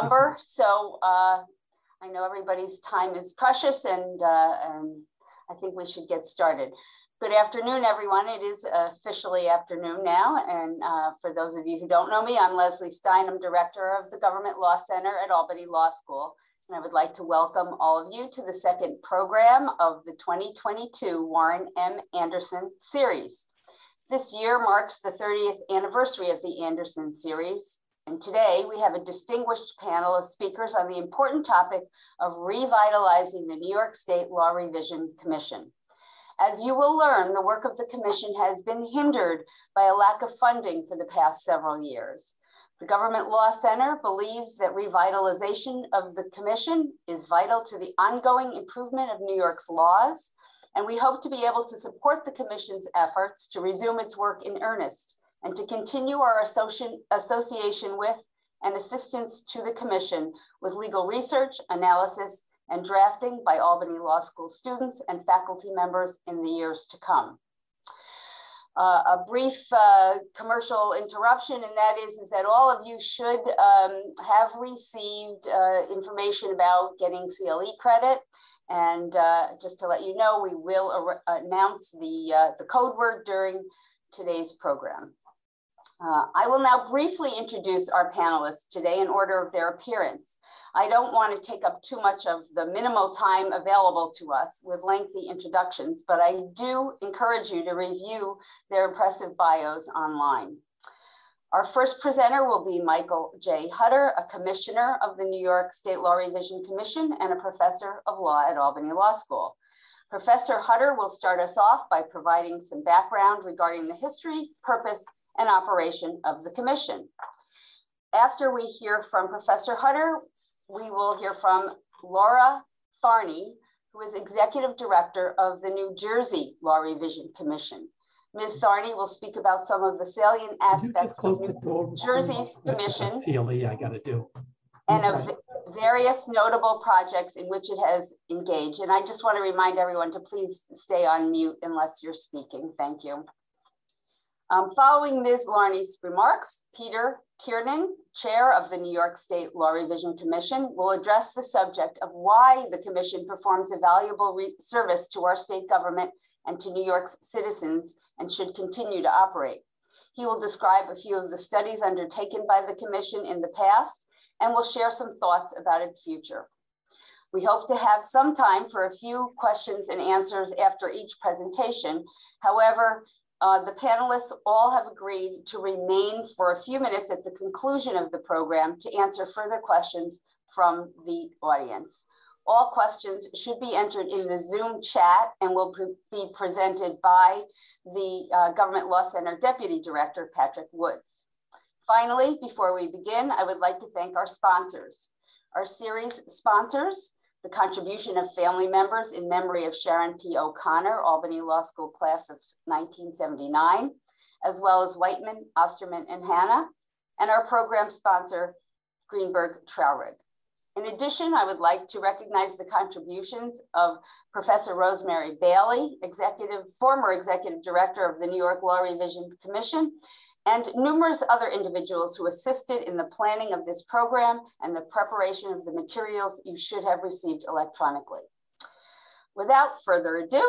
number. So uh, I know everybody's time is precious and, uh, and I think we should get started. Good afternoon, everyone. It is officially afternoon now. And uh, for those of you who don't know me, I'm Leslie Stein. I'm director of the Government Law Center at Albany Law School. And I would like to welcome all of you to the second program of the 2022 Warren M. Anderson series. This year marks the 30th anniversary of the Anderson series. And today we have a distinguished panel of speakers on the important topic of revitalizing the New York State Law Revision Commission. As you will learn, the work of the commission has been hindered by a lack of funding for the past several years. The Government Law Center believes that revitalization of the commission is vital to the ongoing improvement of New York's laws, and we hope to be able to support the commission's efforts to resume its work in earnest and to continue our association with and assistance to the commission with legal research, analysis, and drafting by Albany Law School students and faculty members in the years to come. Uh, a brief uh, commercial interruption, and that is, is that all of you should um, have received uh, information about getting CLE credit. And uh, just to let you know, we will announce the, uh, the code word during today's program. Uh, I will now briefly introduce our panelists today in order of their appearance. I don't want to take up too much of the minimal time available to us with lengthy introductions, but I do encourage you to review their impressive bios online. Our first presenter will be Michael J. Hutter, a commissioner of the New York State Law Revision Commission and a professor of law at Albany Law School. Professor Hutter will start us off by providing some background regarding the history, purpose, and operation of the commission. After we hear from Professor Hutter, we will hear from Laura Tharney, who is Executive Director of the New Jersey Law Revision Commission. Ms. Tharney will speak about some of the salient aspects of New Jersey's commission. CLE I got to do. And of various notable projects in which it has engaged. And I just want to remind everyone to please stay on mute unless you're speaking. Thank you. Um, following Ms. Tharney's remarks, Peter Kiernan, chair of the New York State Law Revision Commission, will address the subject of why the commission performs a valuable service to our state government and to New York's citizens and should continue to operate. He will describe a few of the studies undertaken by the commission in the past and will share some thoughts about its future. We hope to have some time for a few questions and answers after each presentation. However, uh, the panelists all have agreed to remain for a few minutes at the conclusion of the program to answer further questions from the audience. All questions should be entered in the Zoom chat and will pre be presented by the uh, Government Law Center Deputy Director, Patrick Woods. Finally, before we begin, I would like to thank our sponsors. Our series sponsors the contribution of family members in memory of Sharon P. O'Connor, Albany Law School class of 1979, as well as Whiteman, Osterman, and Hanna, and our program sponsor, Greenberg Traurig. In addition, I would like to recognize the contributions of Professor Rosemary Bailey, executive, former executive director of the New York Law Revision Commission, and numerous other individuals who assisted in the planning of this program and the preparation of the materials you should have received electronically. Without further ado,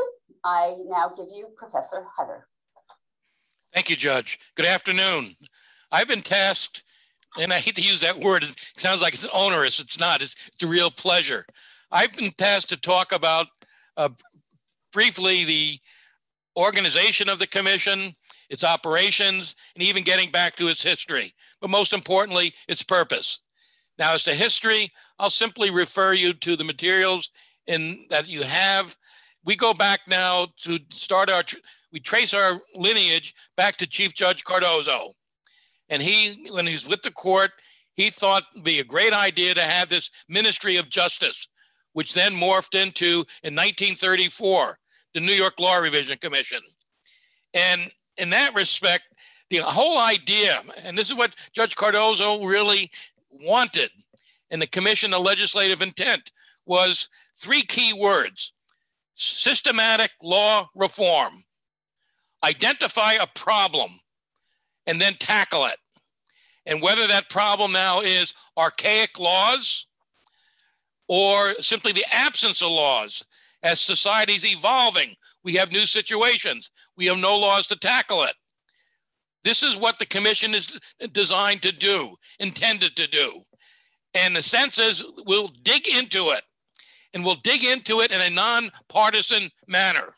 I now give you Professor Hutter. Thank you, Judge. Good afternoon. I've been tasked, and I hate to use that word, it sounds like it's onerous. It's not, it's, it's a real pleasure. I've been tasked to talk about uh, briefly the organization of the commission, its operations, and even getting back to its history, but most importantly, its purpose. Now, as to history, I'll simply refer you to the materials in that you have. We go back now to start our, we trace our lineage back to Chief Judge Cardozo. And he, when he was with the court, he thought it'd be a great idea to have this Ministry of Justice, which then morphed into, in 1934, the New York Law Revision Commission. And in that respect, the whole idea, and this is what Judge Cardozo really wanted in the Commission of Legislative Intent, was three key words systematic law reform, identify a problem, and then tackle it. And whether that problem now is archaic laws or simply the absence of laws as society's evolving, we have new situations. We have no laws to tackle it. This is what the commission is designed to do, intended to do. And the census we'll dig into it and we'll dig into it in a nonpartisan manner.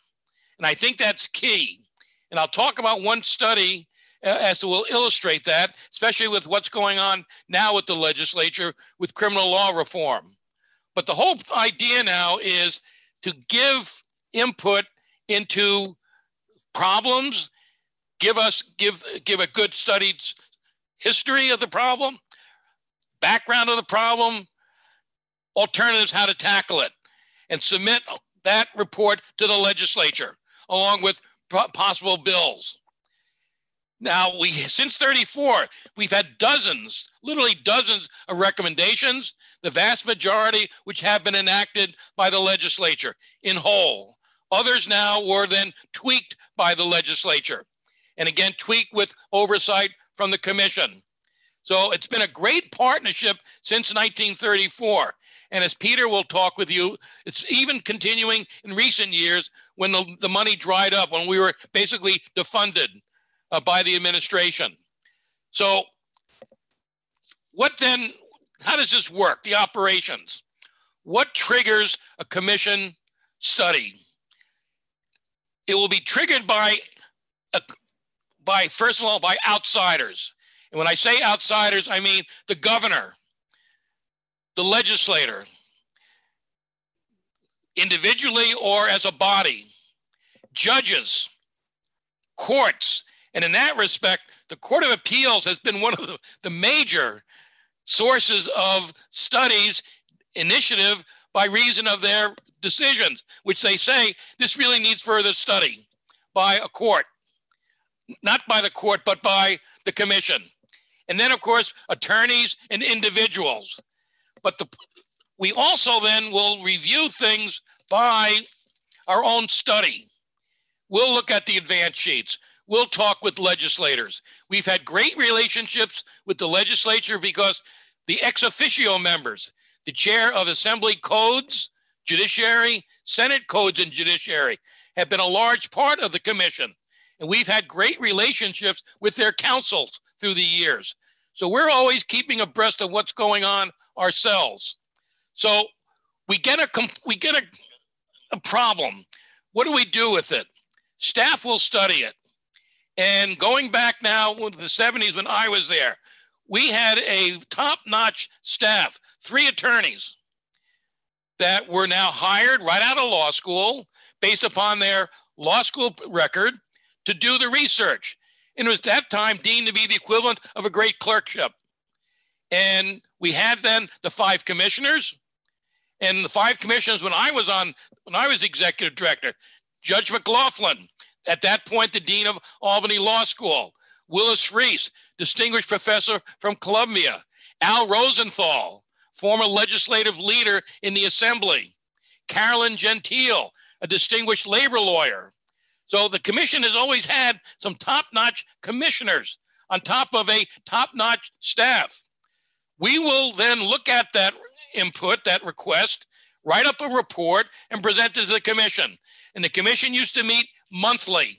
And I think that's key. And I'll talk about one study uh, as to will illustrate that, especially with what's going on now with the legislature with criminal law reform. But the whole idea now is to give input into problems, give us give give a good studied history of the problem, background of the problem, alternatives how to tackle it, and submit that report to the legislature along with possible bills. Now we since 34, we've had dozens, literally dozens of recommendations, the vast majority which have been enacted by the legislature in whole. Others now were then tweaked by the legislature and again tweaked with oversight from the commission. So it's been a great partnership since 1934. And as Peter will talk with you, it's even continuing in recent years when the, the money dried up, when we were basically defunded uh, by the administration. So, what then, how does this work, the operations? What triggers a commission study? It will be triggered by, by first of all, by outsiders. And when I say outsiders, I mean the governor, the legislator, individually or as a body, judges, courts. And in that respect, the Court of Appeals has been one of the, the major sources of studies initiative by reason of their decisions, which they say this really needs further study by a court, not by the court, but by the commission. And then, of course, attorneys and individuals. But the, we also then will review things by our own study. We'll look at the advance sheets. We'll talk with legislators. We've had great relationships with the legislature because the ex officio members, the chair of assembly codes, judiciary, Senate codes, and judiciary have been a large part of the commission. And we've had great relationships with their councils through the years. So we're always keeping abreast of what's going on ourselves. So we get a we get a, a problem. What do we do with it? Staff will study it. And going back now with the 70s when I was there, we had a top-notch staff, three attorneys, that were now hired right out of law school based upon their law school record to do the research. And it was that time deemed to be the equivalent of a great clerkship. And we had then the five commissioners. And the five commissioners, when I was on, when I was executive director, Judge McLaughlin, at that point, the dean of Albany Law School, Willis Reese, distinguished professor from Columbia, Al Rosenthal, former legislative leader in the assembly, Carolyn Gentile, a distinguished labor lawyer. So the commission has always had some top notch commissioners on top of a top notch staff. We will then look at that input, that request, write up a report, and present it to the commission. And the commission used to meet monthly,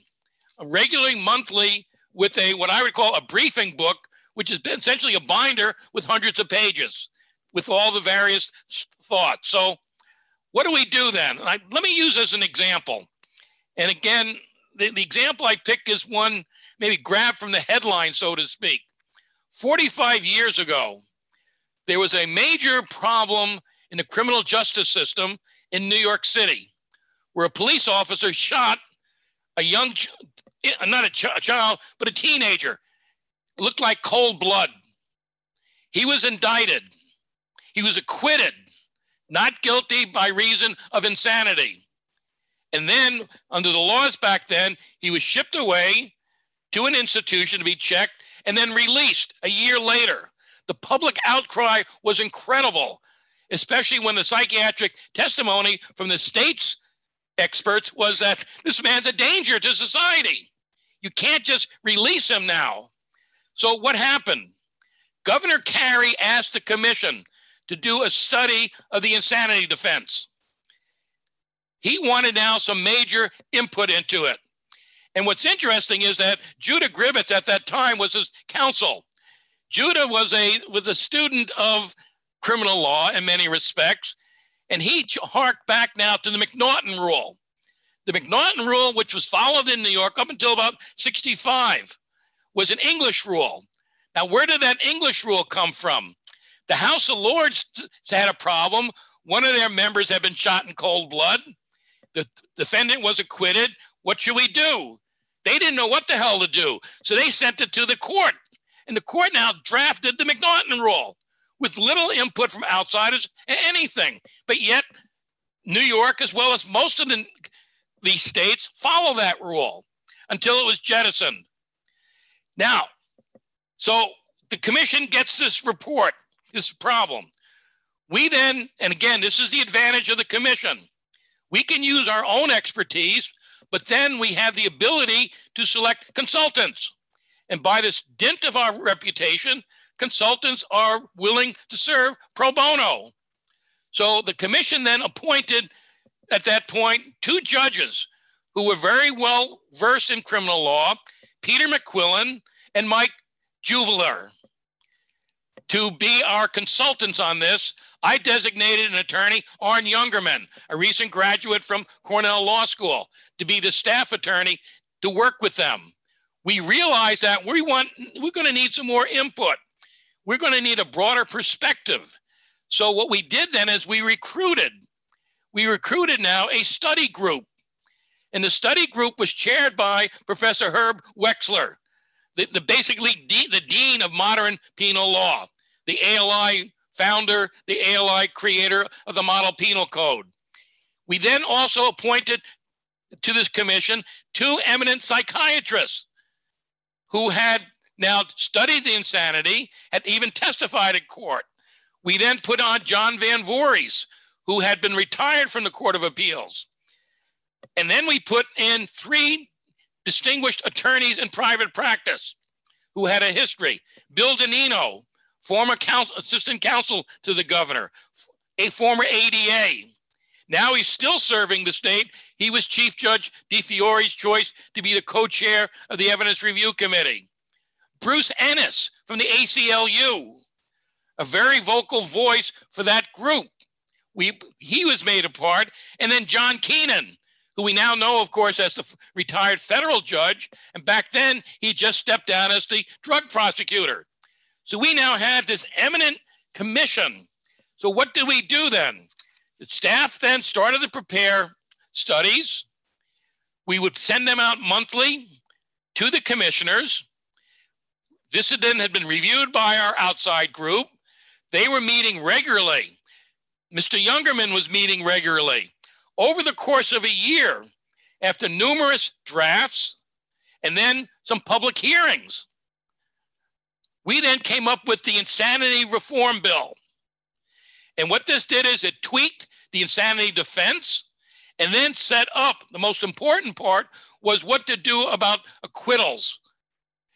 regularly monthly, with a what I would call a briefing book, which is essentially a binder with hundreds of pages with all the various thoughts. So, what do we do then? I, let me use as an example. And again, the, the example I pick is one maybe grabbed from the headline, so to speak. 45 years ago, there was a major problem in the criminal justice system in New York City where a police officer shot a young, eh, not a child, but a teenager. Looked like cold blood. He was indicted. He was acquitted, not guilty by reason of insanity. And then, under the laws back then, he was shipped away to an institution to be checked and then released a year later. The public outcry was incredible, especially when the psychiatric testimony from the state's experts was that this man's a danger to society. You can't just release him now. So what happened? Governor Carey asked the commission to do a study of the insanity defense. He wanted now some major input into it. And what's interesting is that Judah Gribetz at that time was his counsel. Judah was a was a student of criminal law in many respects, and he harked back now to the McNaughton rule. The McNaughton rule, which was followed in New York up until about 65, was an English rule. Now, where did that English rule come from? The House of Lords had a problem. One of their members had been shot in cold blood. The defendant was acquitted. What should we do? They didn't know what the hell to do. So they sent it to the court. And the court now drafted the McNaughton rule with little input from outsiders and anything. But yet, New York, as well as most of the, the states, follow that rule until it was jettisoned. Now, so the commission gets this report, this problem. We then, and again, this is the advantage of the commission. We can use our own expertise, but then we have the ability to select consultants. And by this dint of our reputation, consultants are willing to serve pro bono. So the commission then appointed at that point two judges who were very well versed in criminal law, Peter McQuillan and Mike Juviler. To be our consultants on this, I designated an attorney, Arne Youngerman, a recent graduate from Cornell Law School, to be the staff attorney to work with them. We realized that we want we're going to need some more input. We're going to need a broader perspective. So what we did then is we recruited. We recruited now a study group. And the study group was chaired by Professor Herb Wechsler, the, the basically de- the dean of modern penal law, the ALI founder, the ALI creator of the model penal code. We then also appointed to this commission two eminent psychiatrists who had now studied the insanity, had even testified in court. We then put on John Van Voorhis, who had been retired from the Court of Appeals. And then we put in three distinguished attorneys in private practice who had a history. Bill Donnino, former counsel, assistant counsel to the governor, a former ADA. Now he's still serving the state. He was Chief Judge DiFiore's choice to be the co-chair of the Evidence Review Committee. Bruce Ennis from the ACLU, a very vocal voice for that group. We, he was made a part. And then John Keenan, who we now know, of course, as the retired federal judge. And back then, he just stepped down as the drug prosecutor. So we now had this eminent commission. So what did we do then? The staff then started to prepare studies. We would send them out monthly to the commissioners. This then had been reviewed by our outside group. They were meeting regularly. Mr. Youngerman was meeting regularly over the course of a year after numerous drafts and then some public hearings. We then came up with the Insanity Reform Bill. And what this did is it tweaked the insanity defense and then set up the most important part was what to do about acquittals.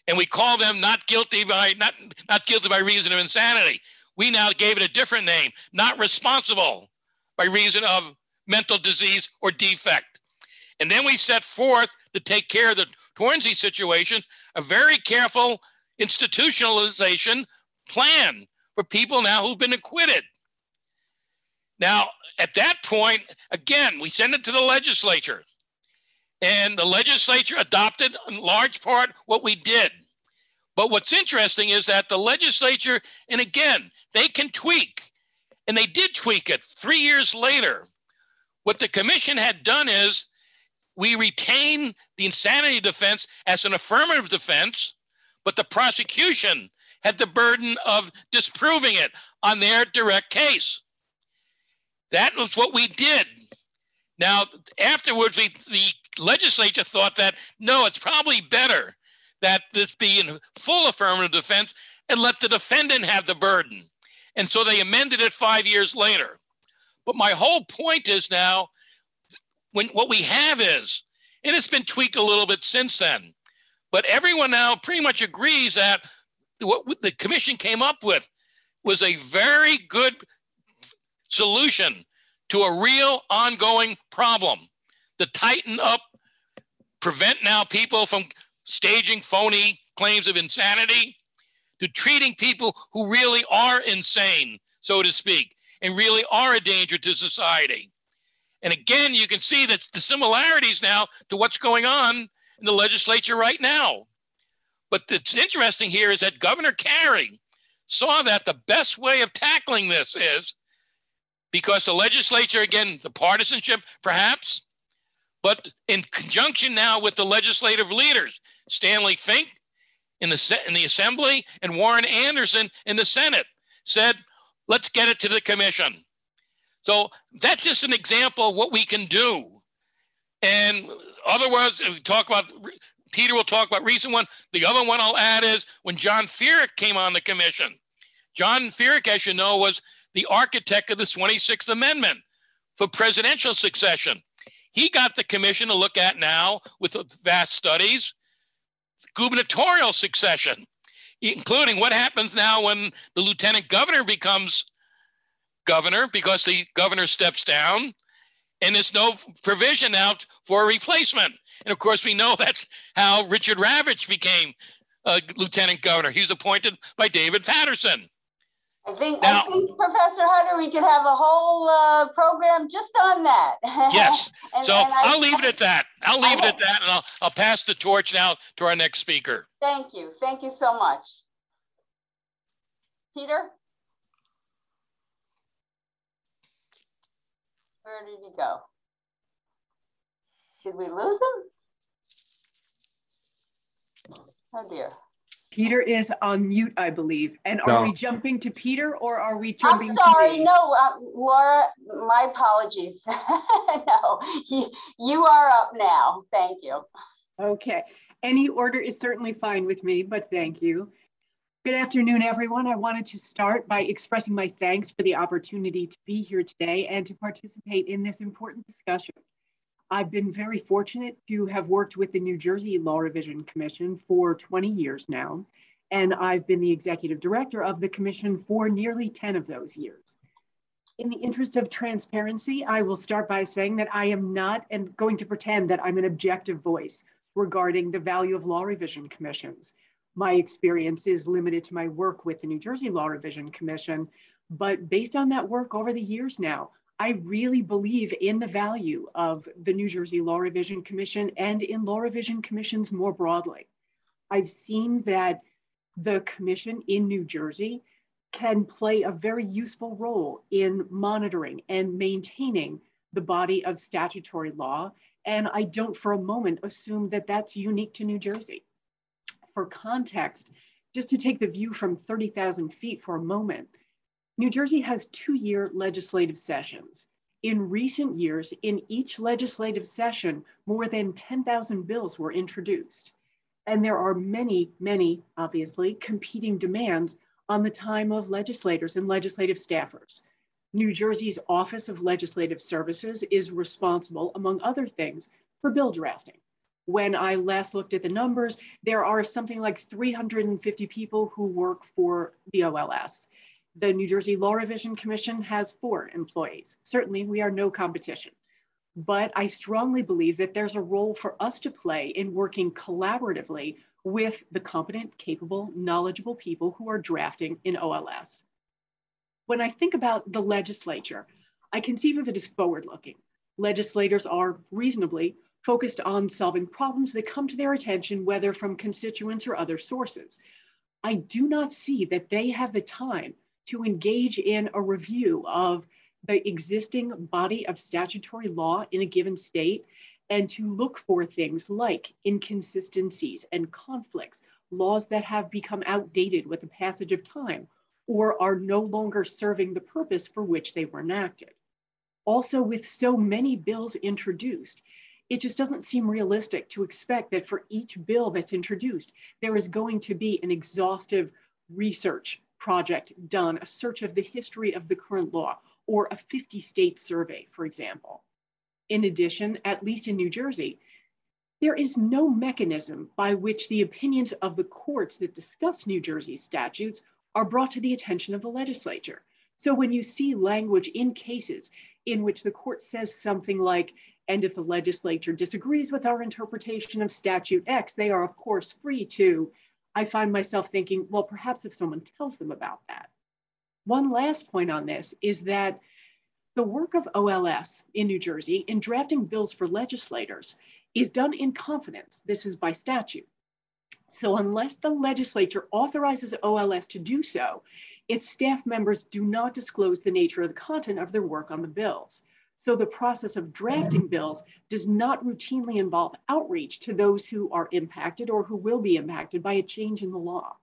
And we call them not guilty by not, not guilty by reason of insanity. We now gave it a different name, not responsible by reason of mental disease, or defect. And then we set forth to take care of the Torsney situation, a very careful institutionalization plan for people now who've been acquitted. Now, at that point, again, we send it to the legislature. And the legislature adopted in large part what we did. But what's interesting is that the legislature, and again, they can tweak, and they did tweak it three years later. What the commission had done is we retain the insanity defense as an affirmative defense, but the prosecution had the burden of disproving it on their direct case. That was what we did. Now, afterwards, we, the legislature thought that no, it's probably better that this be in full affirmative defense and let the defendant have the burden. And so they amended it five years later. But my whole point is now, when what we have is, and it's been tweaked a little bit since then, but everyone now pretty much agrees that what the commission came up with was a very good solution to a real ongoing problem to tighten up, prevent now people from staging phony claims of insanity, to treating people who really are insane, so to speak, and really are a danger to society. And again, you can see that the similarities now to what's going on in the legislature right now. But what's interesting here is that Governor Carey saw that the best way of tackling this is because the legislature, again, the partisanship perhaps, but in conjunction now with the legislative leaders, Stanley Fink in the, in the Assembly and Warren Anderson in the Senate, said, let's get it to the commission. So that's just an example of what we can do. And otherwise, we talk about Peter will talk about recent one. The other one I'll add is when John Feerick came on the commission. John Feerick, as you know, was the architect of the 26th Amendment for presidential succession. He got the commission to look at now with vast studies, gubernatorial succession, including what happens now when the lieutenant governor becomes governor because the governor steps down and there's no provision out for a replacement. And of course, we know that's how Richard Ravitch became a lieutenant governor. He was appointed by David Paterson. I think, now, I think Professor Hutter, we could have a whole uh, program just on that. yes. and, so and I'll leave it at that. I'll leave okay. it at that, and I'll I'll pass the torch now to our next speaker. Thank you. Thank you so much, Peter. Where did he go? Did we lose him? Oh dear. Peter is on mute, I believe. And are no. we jumping to Peter or are we jumping I'm sorry, no, uh, Laura, my apologies. no, you, you are up now. Thank you. Okay. Any order is certainly fine with me, but thank you. Good afternoon, everyone. I wanted to start by expressing my thanks for the opportunity to be here today and to participate in this important discussion. I've been very fortunate to have worked with the New Jersey Law Revision Commission for 20 years now, and I've been the executive director of the commission for nearly 10 of those years. In the interest of transparency, I will start by saying that I am not and going to pretend that I'm an objective voice regarding the value of law revision commissions. My experience is limited to my work with the New Jersey Law Revision Commission, but based on that work over the years now, I really believe in the value of the New Jersey Law Revision Commission and in law revision commissions more broadly. I've seen that the commission in New Jersey can play a very useful role in monitoring and maintaining the body of statutory law. And I don't for a moment assume that that's unique to New Jersey. For context, just to take the view from 30,000 feet for a moment, New Jersey has two-year legislative sessions. In recent years, in each legislative session, more than 10,000 bills were introduced. And there are many, many, obviously, competing demands on the time of legislators and legislative staffers. New Jersey's Office of Legislative Services is responsible, among other things, for bill drafting. When I last looked at the numbers, there are something like 350 people who work for the OLS. The New Jersey Law Revision Commission has four employees. Certainly, we are no competition. But I strongly believe that there's a role for us to play in working collaboratively with the competent, capable, knowledgeable people who are drafting in OLS. When I think about the legislature, I conceive of it as forward looking. Legislators are reasonably focused on solving problems that come to their attention, whether from constituents or other sources. I do not see that they have the time to engage in a review of the existing body of statutory law in a given state and to look for things like inconsistencies and conflicts, laws that have become outdated with the passage of time or are no longer serving the purpose for which they were enacted. Also, with so many bills introduced, it just doesn't seem realistic to expect that for each bill that's introduced, there is going to be an exhaustive research project done, a search of the history of the current law, or a 50 state survey, for example. In addition, at least in New Jersey, there is no mechanism by which the opinions of the courts that discuss New Jersey statutes are brought to the attention of the legislature. So when you see language in cases in which the court says something like, and if the legislature disagrees with our interpretation of statute X, they are of course free to, I find myself thinking, well, perhaps if someone tells them about that. One last point on this is that the work of OLS in New Jersey in drafting bills for legislators is done in confidence. This is by statute. So unless the legislature authorizes OLS to do so, its staff members do not disclose the nature of the content of their work on the bills. So the process of drafting bills does not routinely involve outreach to those who are impacted or who will be impacted by a change in the law.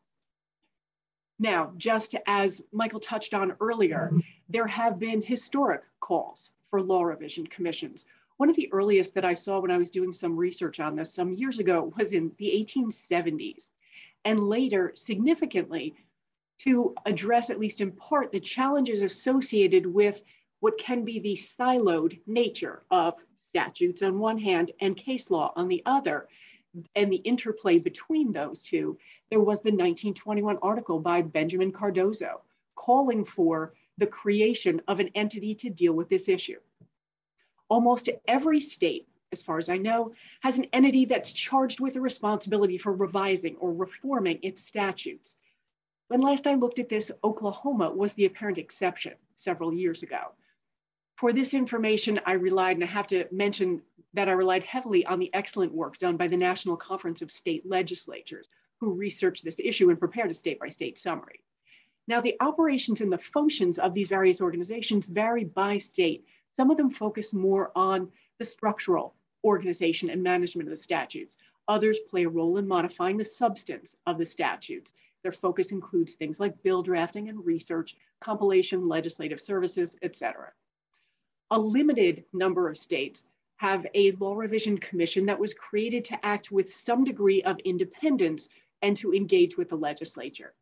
Now, just as Michael touched on earlier, there have been historic calls for law revision commissions one of the earliest that I saw when I was doing some research on this some years ago was in the 1870s. And later, significantly, to address, at least in part, the challenges associated with what can be the siloed nature of statutes on one hand and case law on the other, and the interplay between those two, there was the 1921 article by Benjamin Cardozo calling for the creation of an entity to deal with this issue. Almost every state, as far as I know, has an entity that's charged with the responsibility for revising or reforming its statutes. When last I looked at this, Oklahoma was the apparent exception several years ago. For this information, I relied, and I have to mention that I relied heavily on the excellent work done by the National Conference of State Legislatures, who researched this issue and prepared a state by state summary. Now, the operations and the functions of these various organizations vary by state, some of them focus more on the structural organization and management of the statutes. Others play a role in modifying the substance of the statutes. Their focus includes things like bill drafting and research, compilation, legislative services, etc. A limited number of states have a law revision commission that was created to act with some degree of independence and to engage with the legislature.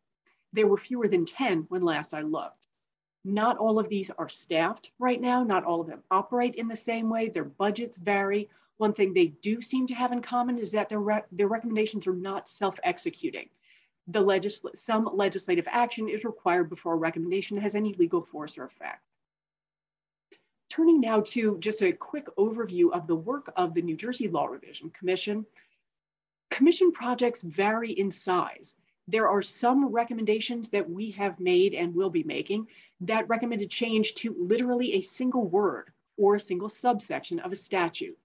There were fewer than 10 when last I looked. Not all of these are staffed right now. Not all of them operate in the same way. Their budgets vary. One thing they do seem to have in common is that their, re their recommendations are not self-executing. Legisl some legislative action is required before a recommendation has any legal force or effect. Turning now to just a quick overview of the work of the New Jersey Law Revision Commission. Commission projects vary in size. There are some recommendations that we have made and will be making that recommended change to literally a single word or a single subsection of a statute.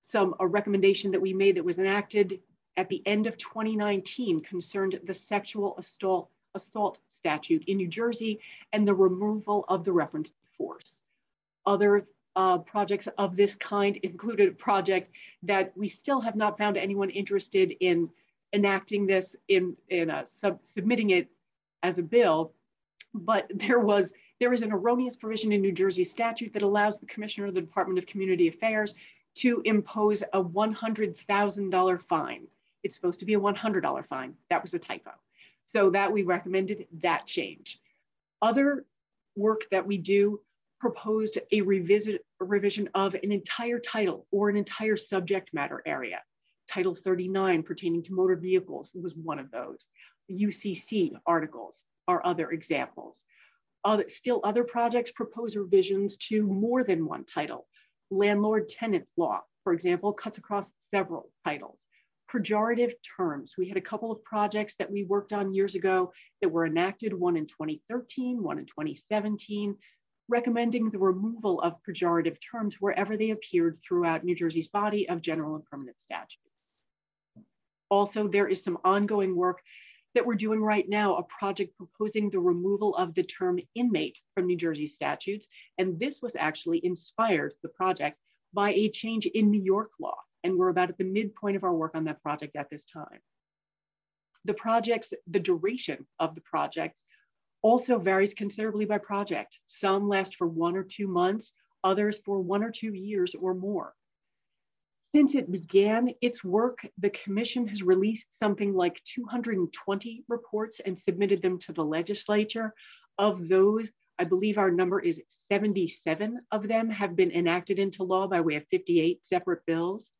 Some a recommendation that we made that was enacted at the end of 2019 concerned the sexual assault, assault statute in New Jersey and the removal of the reference to force. Other uh, projects of this kind included a project that we still have not found anyone interested in enacting this in, in uh, sub submitting it as a bill, but there was there is an erroneous provision in New Jersey statute that allows the commissioner of the Department of Community Affairs to impose a $100,000 fine. It's supposed to be a $100 fine. That was a typo. So that we recommended that change. Other work that we do proposed a revisit revision of an entire title or an entire subject matter area. Title 39 pertaining to motor vehicles was one of those. UCC articles, are other examples. Other, still other projects propose revisions to more than one title. Landlord tenant law, for example, cuts across several titles. Pejorative terms. We had a couple of projects that we worked on years ago that were enacted, one in 2013, one in 2017, recommending the removal of pejorative terms wherever they appeared throughout New Jersey's body of general and permanent statutes. Also, there is some ongoing work that we're doing right now, a project proposing the removal of the term inmate from New Jersey statutes. And this was actually inspired, the project, by a change in New York law. And we're about at the midpoint of our work on that project at this time. The projects, the duration of the projects also varies considerably by project. Some last for one or two months, others for one or two years or more. Since it began its work, the commission has released something like 220 reports and submitted them to the legislature. Of those, I believe our number is 77 of them have been enacted into law by way of 58 separate bills.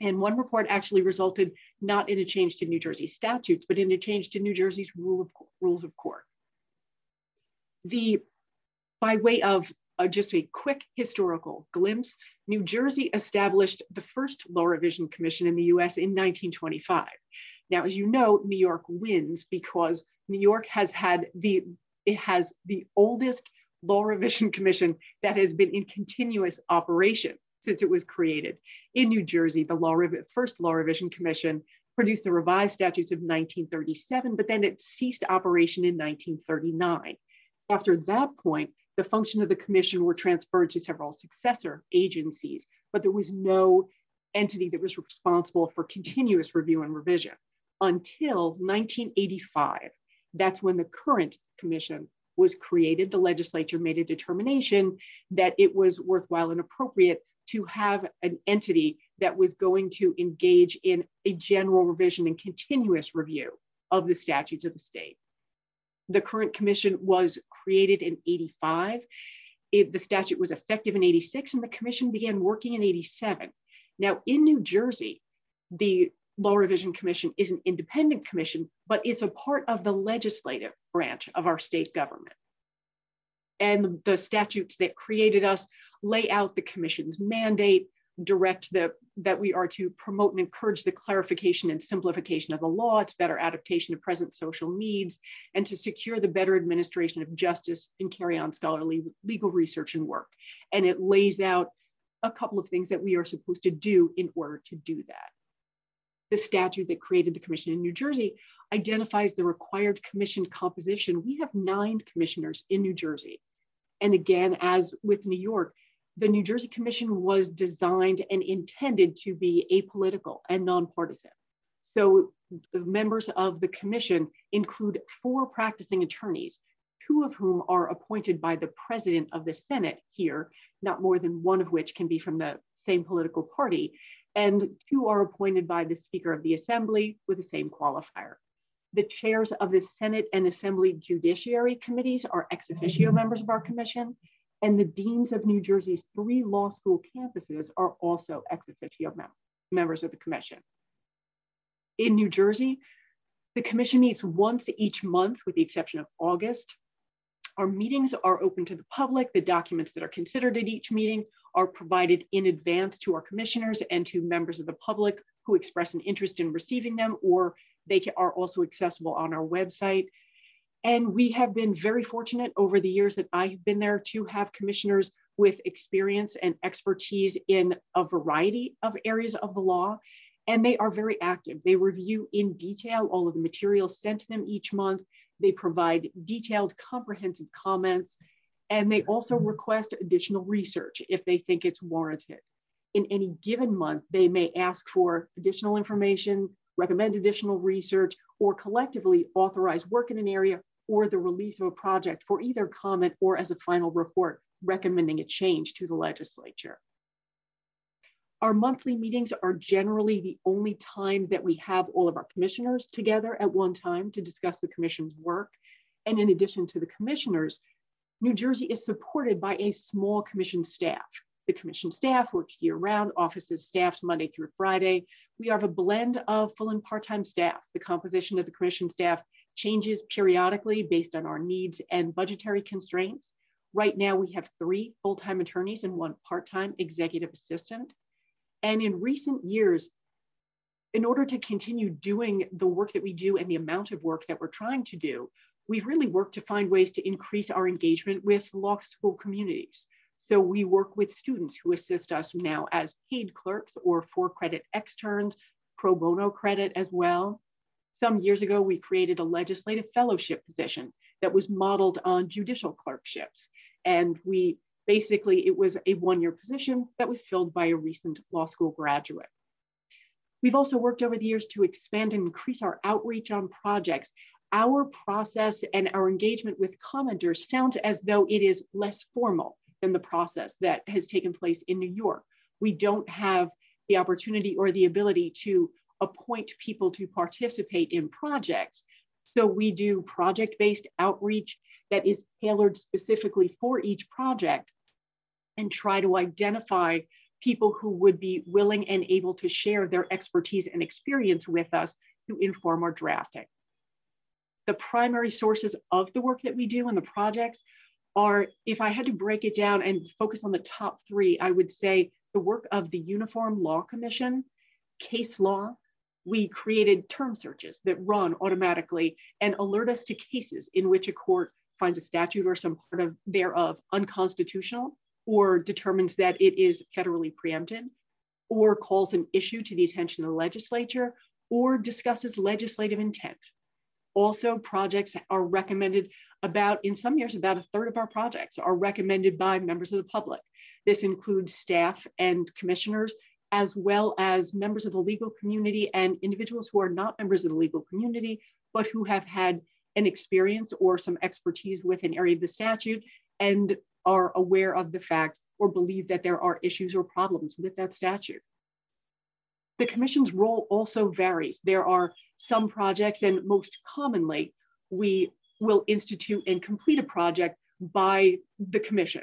And one report actually resulted not in a change to New Jersey statutes, but in a change to New Jersey's rule of, rules of court. The, by way of uh, just a quick historical glimpse, New Jersey established the first Law Revision Commission in the US in 1925. Now, as you know, New York wins because New York has had the, it has the oldest Law Revision Commission that has been in continuous operation since it was created. In New Jersey, the law first Law Revision Commission produced the revised statutes of 1937, but then it ceased operation in 1939. After that point, the function of the commission were transferred to several successor agencies, but there was no entity that was responsible for continuous review and revision until 1985. That's when the current commission was created. The legislature made a determination that it was worthwhile and appropriate to have an entity that was going to engage in a general revision and continuous review of the statutes of the state. The current commission was created in 85. It, the statute was effective in 86 and the commission began working in 87. Now in New Jersey, the Law Revision Commission is an independent commission, but it's a part of the legislative branch of our state government. And the statutes that created us lay out the commission's mandate, direct the, that we are to promote and encourage the clarification and simplification of the law, its better adaptation to present social needs, and to secure the better administration of justice and carry on scholarly legal research and work. And it lays out a couple of things that we are supposed to do in order to do that. The statute that created the commission in New Jersey identifies the required commission composition. We have nine commissioners in New Jersey. And again, as with New York, the New Jersey Commission was designed and intended to be apolitical and nonpartisan. So the members of the commission include four practicing attorneys, two of whom are appointed by the president of the Senate here, not more than one of which can be from the same political party, and two are appointed by the Speaker of the Assembly with the same qualifier. The chairs of the Senate and Assembly Judiciary Committees are ex officio members of our commission, and the deans of New Jersey's three law school campuses are also ex officio mem members of the commission. In New Jersey, the commission meets once each month with the exception of August. Our meetings are open to the public. The documents that are considered at each meeting are provided in advance to our commissioners and to members of the public who express an interest in receiving them, or they are also accessible on our website. And we have been very fortunate over the years that I have been there to have commissioners with experience and expertise in a variety of areas of the law. And they are very active. They review in detail all of the materials sent to them each month. They provide detailed, comprehensive comments. And they also request additional research if they think it's warranted. In any given month, they may ask for additional information, recommend additional research, or collectively authorize work in an area or the release of a project for either comment or as a final report recommending a change to the legislature. Our monthly meetings are generally the only time that we have all of our commissioners together at one time to discuss the commission's work. And in addition to the commissioners, New Jersey is supported by a small commission staff. The commission staff works year round, offices staffed Monday through Friday. We have a blend of full and part-time staff. The composition of the commission staff changes periodically based on our needs and budgetary constraints. Right now, we have three full-time attorneys and one part-time executive assistant. And in recent years, in order to continue doing the work that we do and the amount of work that we're trying to do, we've really worked to find ways to increase our engagement with law school communities. So we work with students who assist us now as paid clerks or for credit externs, pro bono credit as well. Some years ago, we created a legislative fellowship position that was modeled on judicial clerkships. And we basically, it was a one year position that was filled by a recent law school graduate. We've also worked over the years to expand and increase our outreach on projects. Our process and our engagement with commenters sounds as though it is less formal than the process that has taken place in New York. We don't have the opportunity or the ability to appoint people to participate in projects. So we do project-based outreach that is tailored specifically for each project and try to identify people who would be willing and able to share their expertise and experience with us to inform our drafting. The primary sources of the work that we do and the projects are, if I had to break it down and focus on the top three, I would say the work of the Uniform Law Commission, case law. We created term searches that run automatically and alert us to cases in which a court finds a statute or some part of thereof unconstitutional or determines that it is federally preempted or calls an issue to the attention of the legislature or discusses legislative intent. Also, projects are recommended about, in some years, about a third of our projects are recommended by members of the public. This includes staff and commissioners, as well as members of the legal community and individuals who are not members of the legal community, but who have had an experience or some expertise with an area of the statute and are aware of the fact or believe that there are issues or problems with that statute. The commission's role also varies. There are some projects, and most commonly, we will institute and complete a project by the commission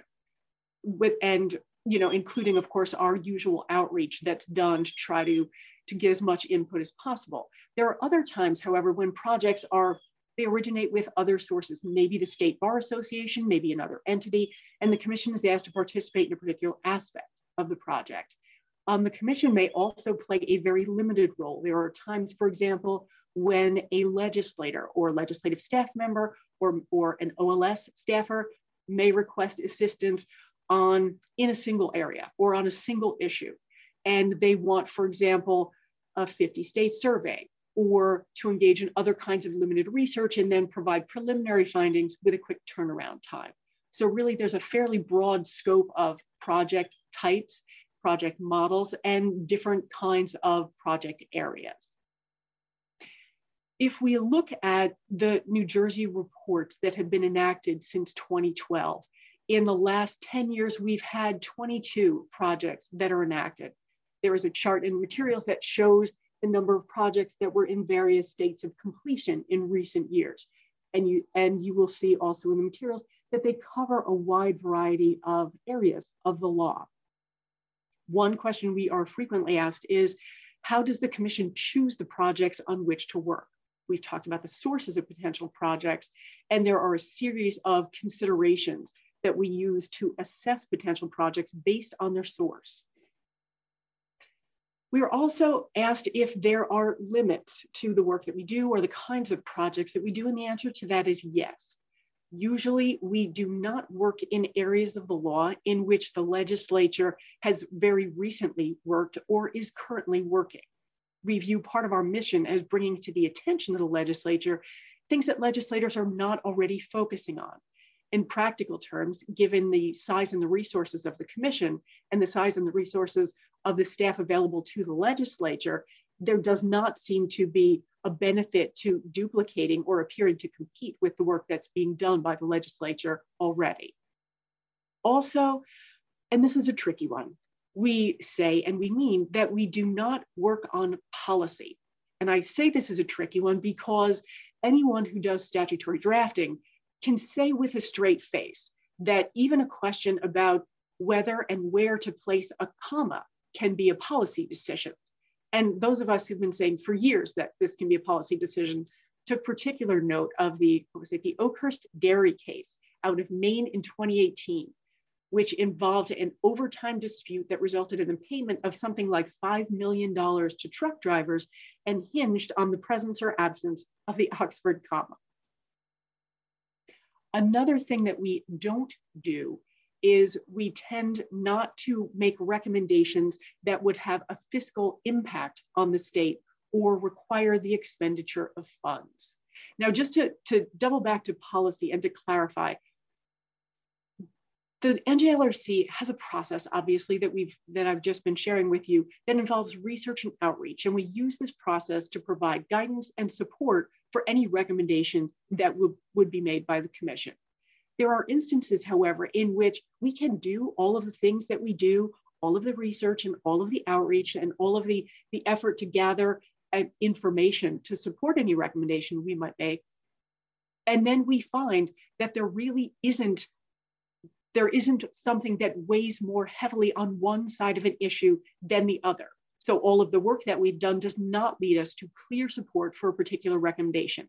with and you know including of course our usual outreach that's done to try to to get as much input as possible there are other times however when projects are they originate with other sources, maybe the State Bar Association, maybe another entity, and the commission is asked to participate in a particular aspect of the project. Um, the commission may also play a very limited role. There are times, for example, when a legislator or legislative staff member or, or an OLS staffer may request assistance on in a single area or on a single issue. And they want, for example, a 50 state survey or to engage in other kinds of limited research and then provide preliminary findings with a quick turnaround time. So really there's a fairly broad scope of project types, project models, and different kinds of project areas. If we look at the New Jersey reports that have been enacted since 2012, in the last 10 years, we've had 22 projects that are enacted. There is a chart in materials that shows the number of projects that were in various states of completion in recent years. And you, and you will see also in the materials that they cover a wide variety of areas of the law. One question we are frequently asked is, how does the commission choose the projects on which to work? We've talked about the sources of potential projects, and there are a series of considerations that we use to assess potential projects based on their source. We are also asked if there are limits to the work that we do or the kinds of projects that we do, and the answer to that is yes. Usually, we do not work in areas of the law in which the legislature has very recently worked or is currently working. We view part of our mission as bringing to the attention of the legislature things that legislators are not already focusing on. In practical terms, given the size and the resources of the commission and the size and the resources of the staff available to the legislature, there does not seem to be a benefit to duplicating or appearing to compete with the work that's being done by the legislature already. Also, and this is a tricky one, we say and we mean that we do not work on policy. And I say this is a tricky one because anyone who does statutory drafting can say with a straight face that even a question about whether and where to place a comma can be a policy decision. And those of us who've been saying for years that this can be a policy decision took particular note of the, what was it, the Oakhurst Dairy case out of Maine in 2018, which involved an overtime dispute that resulted in the payment of something like $5 million to truck drivers and hinged on the presence or absence of the Oxford comma. Another thing that we don't do is we tend not to make recommendations that would have a fiscal impact on the state or require the expenditure of funds. Now, just to, to double back to policy and to clarify, the NJLRC has a process, obviously, that we've that I've just been sharing with you that involves research and outreach. And we use this process to provide guidance and support for any recommendation that would, would be made by the commission. There are instances, however, in which we can do all of the things that we do, all of the research and all of the outreach and all of the, the effort to gather uh, information to support any recommendation we might make. And then we find that there really isn't there isn't something that weighs more heavily on one side of an issue than the other. So all of the work that we've done does not lead us to clear support for a particular recommendation.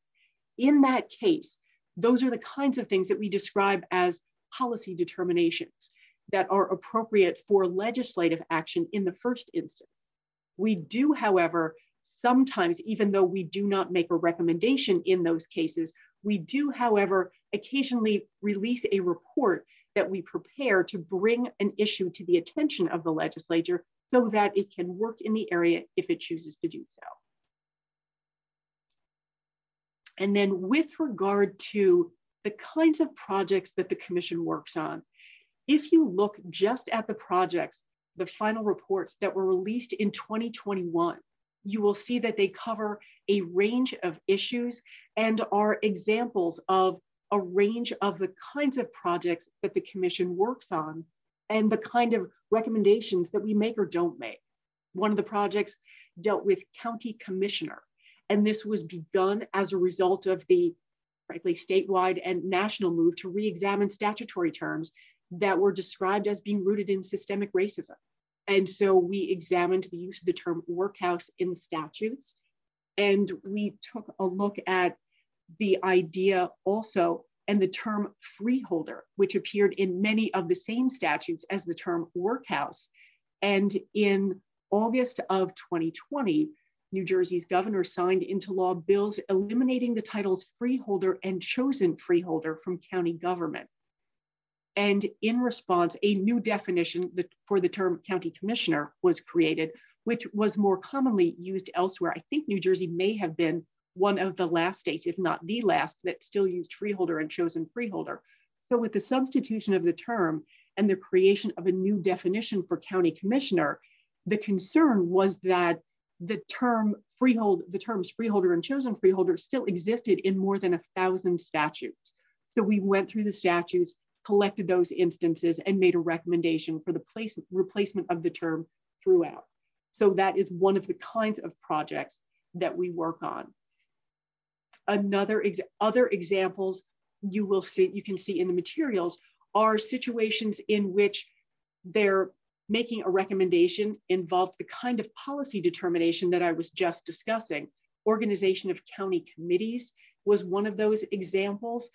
In that case, those are the kinds of things that we describe as policy determinations that are appropriate for legislative action in the first instance. We do, however, sometimes, even though we do not make a recommendation in those cases, we do, however, occasionally release a report that we prepare to bring an issue to the attention of the legislature so that it can work in the area if it chooses to do so. And then with regard to the kinds of projects that the commission works on, if you look just at the projects, the final reports that were released in 2021, you will see that they cover a range of issues and are examples of a range of the kinds of projects that the commission works on and the kind of recommendations that we make or don't make. One of the projects dealt with county commissioner, and this was begun as a result of the frankly statewide and national move to re-examine statutory terms that were described as being rooted in systemic racism. And so we examined the use of the term workhouse in statutes. And we took a look at the idea also and the term freeholder, which appeared in many of the same statutes as the term workhouse. And in August of 2020, New Jersey's governor signed into law bills eliminating the titles freeholder and chosen freeholder from county government. And in response, a new definition for the term county commissioner was created, which was more commonly used elsewhere. I think New Jersey may have been one of the last states, if not the last, that still used freeholder and chosen freeholder. So with the substitution of the term and the creation of a new definition for county commissioner, the concern was that the term freehold, the terms freeholder and chosen freeholder still existed in more than a thousand statutes. So we went through the statutes, collected those instances and made a recommendation for the place, replacement of the term throughout. So that is one of the kinds of projects that we work on. Another ex other examples you will see, you can see in the materials are situations in which they're making a recommendation involved the kind of policy determination that I was just discussing. Organization of county committees was one of those examples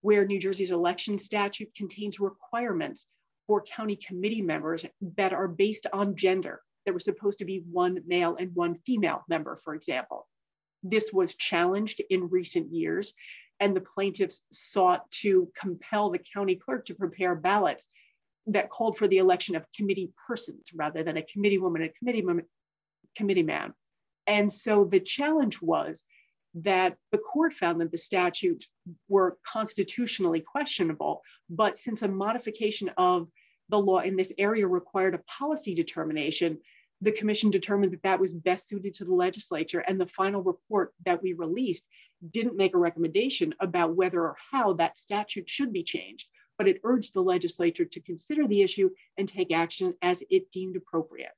where New Jersey's election statute contains requirements for county committee members that are based on gender. There was supposed to be one male and one female member, for example. This was challenged in recent years, and the plaintiffs sought to compel the county clerk to prepare ballots that called for the election of committee persons rather than a committee woman and a committee, committee man. And so the challenge was that the court found that the statutes were constitutionally questionable, but since a modification of the law in this area required a policy determination, the commission determined that that was best suited to the legislature. And the final report that we released didn't make a recommendation about whether or how that statute should be changed, but it urged the legislature to consider the issue and take action as it deemed appropriate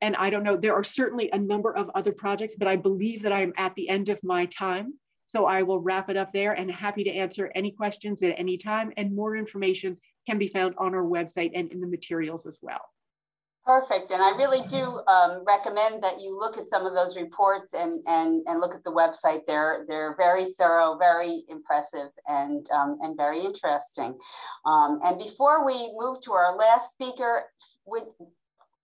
and I don't know, there are certainly a number of other projects, but I believe that I'm at the end of my time. So I will wrap it up there and happy to answer any questions at any time. And more information can be found on our website and in the materials as well. Perfect. And I really do um, recommend that you look at some of those reports and, and, and look at the website. They're, they're very thorough, very impressive, and, um, and very interesting. Um, and before we move to our last speaker, would,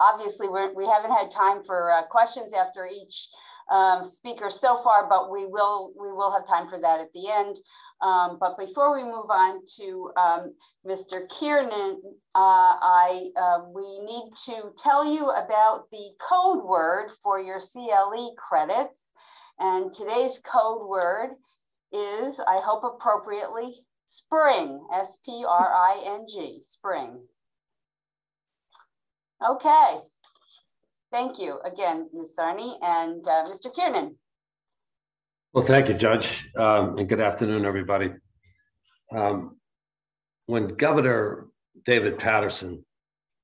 obviously we're, we haven't had time for uh, questions after each um, speaker so far, but we will we will have time for that at the end. Um, but before we move on to um, Mr. Kiernan, uh, I uh, we need to tell you about the code word for your CLE credits. And today's code word is, I hope appropriately, spring, S-P-R-I-N-G, spring. Okay. Thank you again, Ms. Tharney and uh, Mr. Kiernan. Well, thank you, Judge, um, and good afternoon, everybody. Um, when Governor David Paterson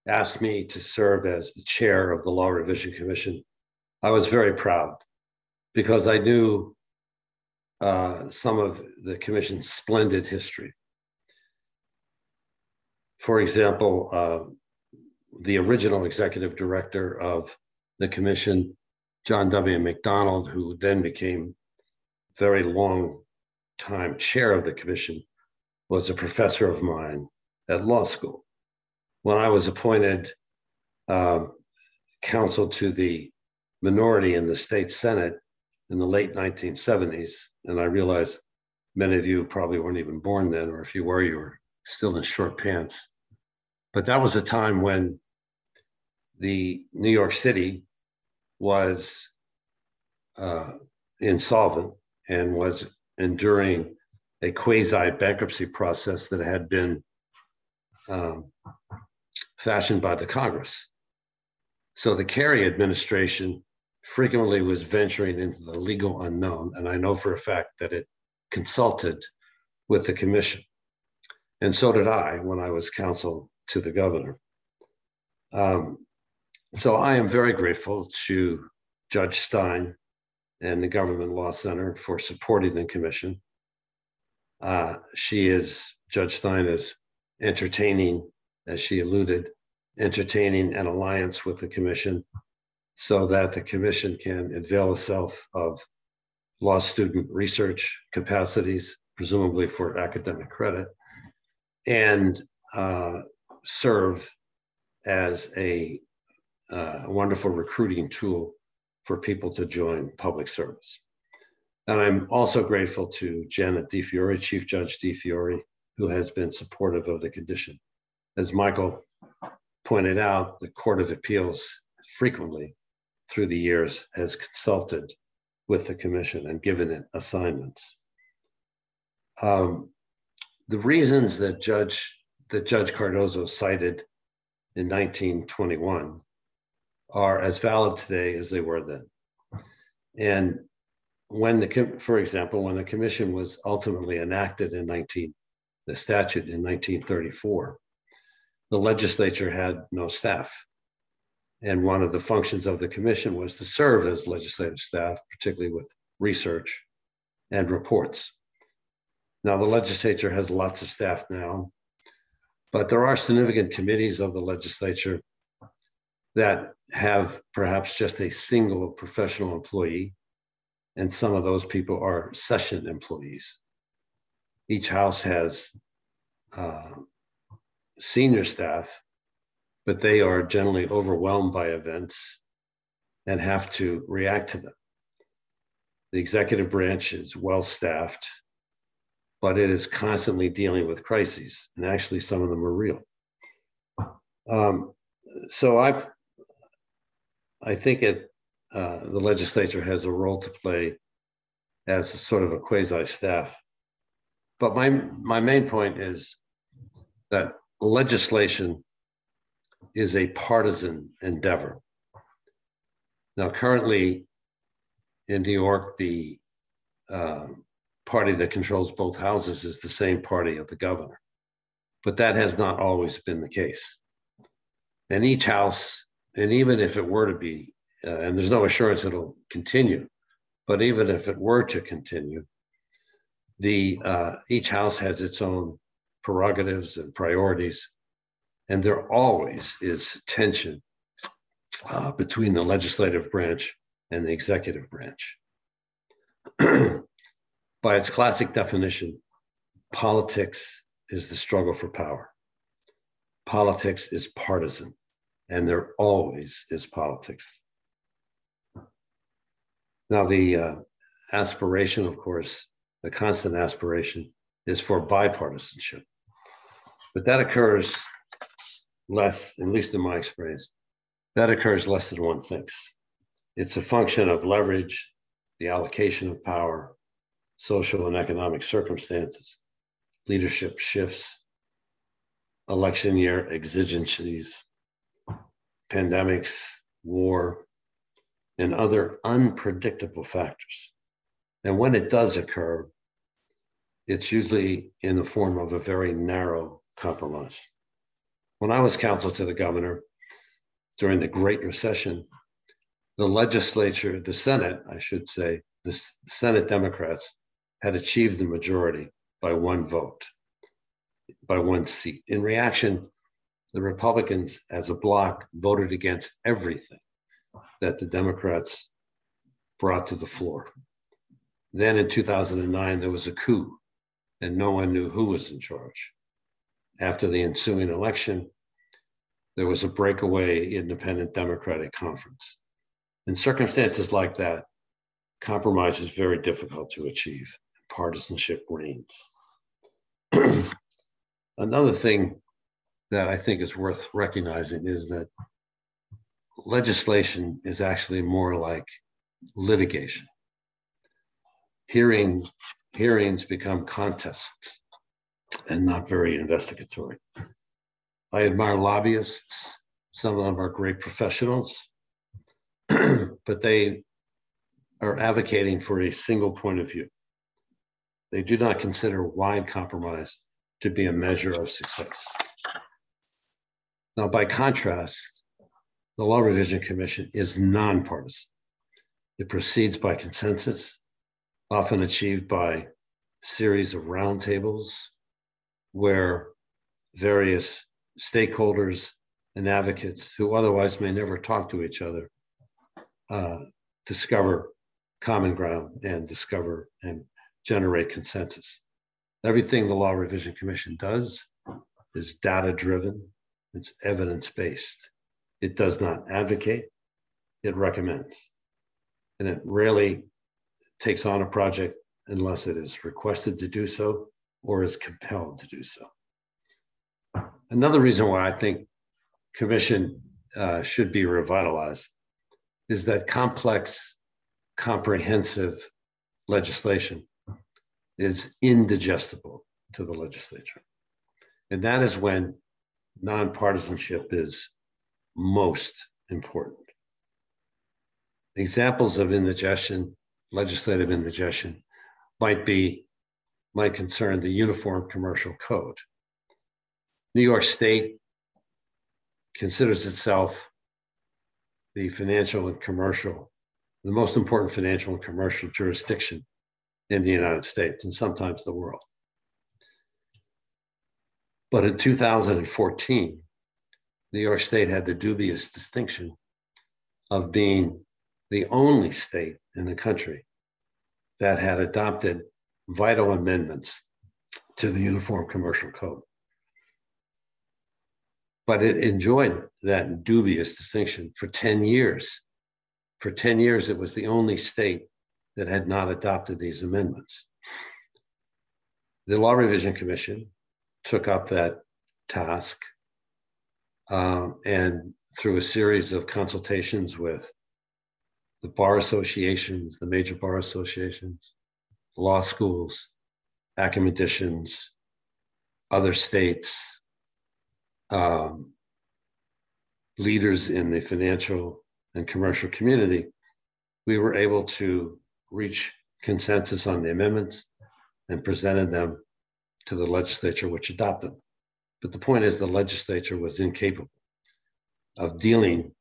asked me to serve as the chair of the Law Revision Commission, I was very proud because I knew uh, some of the commission's splendid history. for example, uh, the original executive director of the commission, John W. MacDonald, who then became very long time chair of the commission, was a professor of mine at law school. When I was appointed uh, counsel to the minority in the state senate in the late 1970s, and I realize many of you probably weren't even born then, or if you were, you were still in short pants. But that was a time when the New York City was uh, insolvent and was enduring a quasi bankruptcy process that had been um, fashioned by the Congress. So the Carey administration frequently was venturing into the legal unknown. And I know for a fact that it consulted with the commission. And so did I when I was counsel to the governor. Um, so I am very grateful to Judge Stein and the Government Law Center for supporting the commission. Uh, she is, Judge Stein is entertaining, as she alluded, entertaining an alliance with the commission so that the commission can avail itself of law student research capacities, presumably for academic credit, and uh, serve as a uh, wonderful recruiting tool for people to join public service. And I'm also grateful to Janet DiFiore, Chief Judge DiFiore, who has been supportive of the condition. As Michael pointed out, the Court of Appeals frequently through the years has consulted with the commission and given it assignments. Um, the reasons that Judge that Judge Cardozo cited in 1921 are as valid today as they were then. And when the, for example, when the commission was ultimately enacted in 19, the statute in 1934, the legislature had no staff. And one of the functions of the commission was to serve as legislative staff, particularly with research and reports. Now, the legislature has lots of staff now, but there are significant committees of the legislature that have perhaps just a single professional employee, and some of those people are session employees. Each house has uh, senior staff but they are generally overwhelmed by events and have to react to them. The executive branch is well staffed, but it is constantly dealing with crises, and actually, some of them are real. Um, so I, I think it, uh, the legislature has a role to play as sort of a quasi staff. But my my main point is that legislation is a partisan endeavor. Now, currently in New York, the uh, party that controls both houses is the same party of the governor. But that has not always been the case. And each house, and even if it were to be, uh, and there's no assurance it'll continue, but even if it were to continue, the uh, each house has its own prerogatives and priorities and there always is tension uh, between the legislative branch and the executive branch. By its classic definition, politics is the struggle for power. Politics is partisan, and there always is politics. Now, the uh, aspiration, of course, the constant aspiration is for bipartisanship. But that occurs less, at least in my experience, that occurs less than one thinks. It's a function of leverage, the allocation of power, social and economic circumstances, leadership shifts, election year exigencies, pandemics, war, and other unpredictable factors. And when it does occur, it's usually in the form of a very narrow compromise. When I was counsel to the governor during the Great Recession, the legislature, the Senate, I should say, the Senate Democrats had achieved the majority by one vote. by one seat. In reaction, the Republicans, as a bloc, voted against everything that the Democrats brought to the floor. Then in 2009, there was a coup, and no one knew who was in charge. After the ensuing election, there was a breakaway independent Democratic conference. In circumstances like that, compromise is very difficult to achieve. Partisanship reigns. Another thing that I think is worth recognizing is that legislation is actually more like litigation. Hearing, hearings become contests and not very investigatory. I admire lobbyists. Some of them are great professionals, but they are advocating for a single point of view. They do not consider wide compromise to be a measure of success. Now, by contrast, the Law Revision Commission is nonpartisan. It proceeds by consensus, often achieved by series of roundtables where various stakeholders and advocates who otherwise may never talk to each other uh, discover common ground and discover and generate consensus. Everything the Law Revision Commission does is data driven, it's evidence based. It does not advocate, it recommends. And it rarely takes on a project unless it is requested to do so or is compelled to do so. Another reason why I think commission uh, should be revitalized is that complex, comprehensive legislation is indigestible to the legislature. And that is when nonpartisanship is most important. Examples of indigestion, legislative indigestion, might be, might concern the Uniform Commercial Code. New York State considers itself the financial and commercial, the most important financial and commercial jurisdiction in the United States and sometimes the world. But in 2014, New York State had the dubious distinction of being the only state in the country that had adopted vital amendments to the Uniform Commercial Code. But it enjoyed that dubious distinction for 10 years. For 10 years, it was the only state that had not adopted these amendments. The Law Revision Commission took up that task um, and through a series of consultations with the bar associations, the major bar associations, law schools, academicians, other states, um, leaders in the financial and commercial community, we were able to reach consensus on the amendments and presented them to the legislature, which adopted them. But the point is, the legislature was incapable of dealing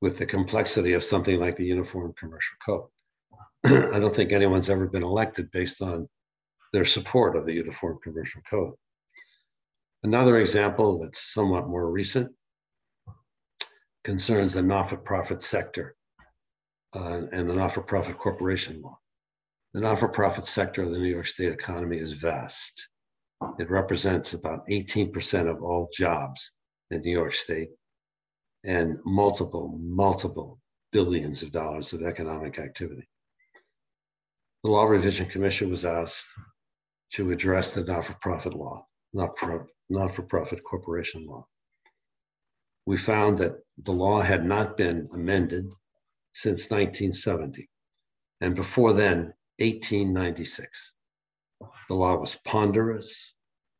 with the complexity of something like the Uniform Commercial Code. I don't think anyone's ever been elected based on their support of the Uniform Commercial Code. Another example that's somewhat more recent concerns the not-for-profit sector uh, and the not-for-profit corporation law. The not-for-profit sector of the New York State economy is vast. It represents about 18% of all jobs in New York State and multiple, multiple billions of dollars of economic activity. The Law Revision Commission was asked to address the not-for-profit law, not-for-profit corporation law. We found that the law had not been amended since 1970, and before then, 1896. The law was ponderous,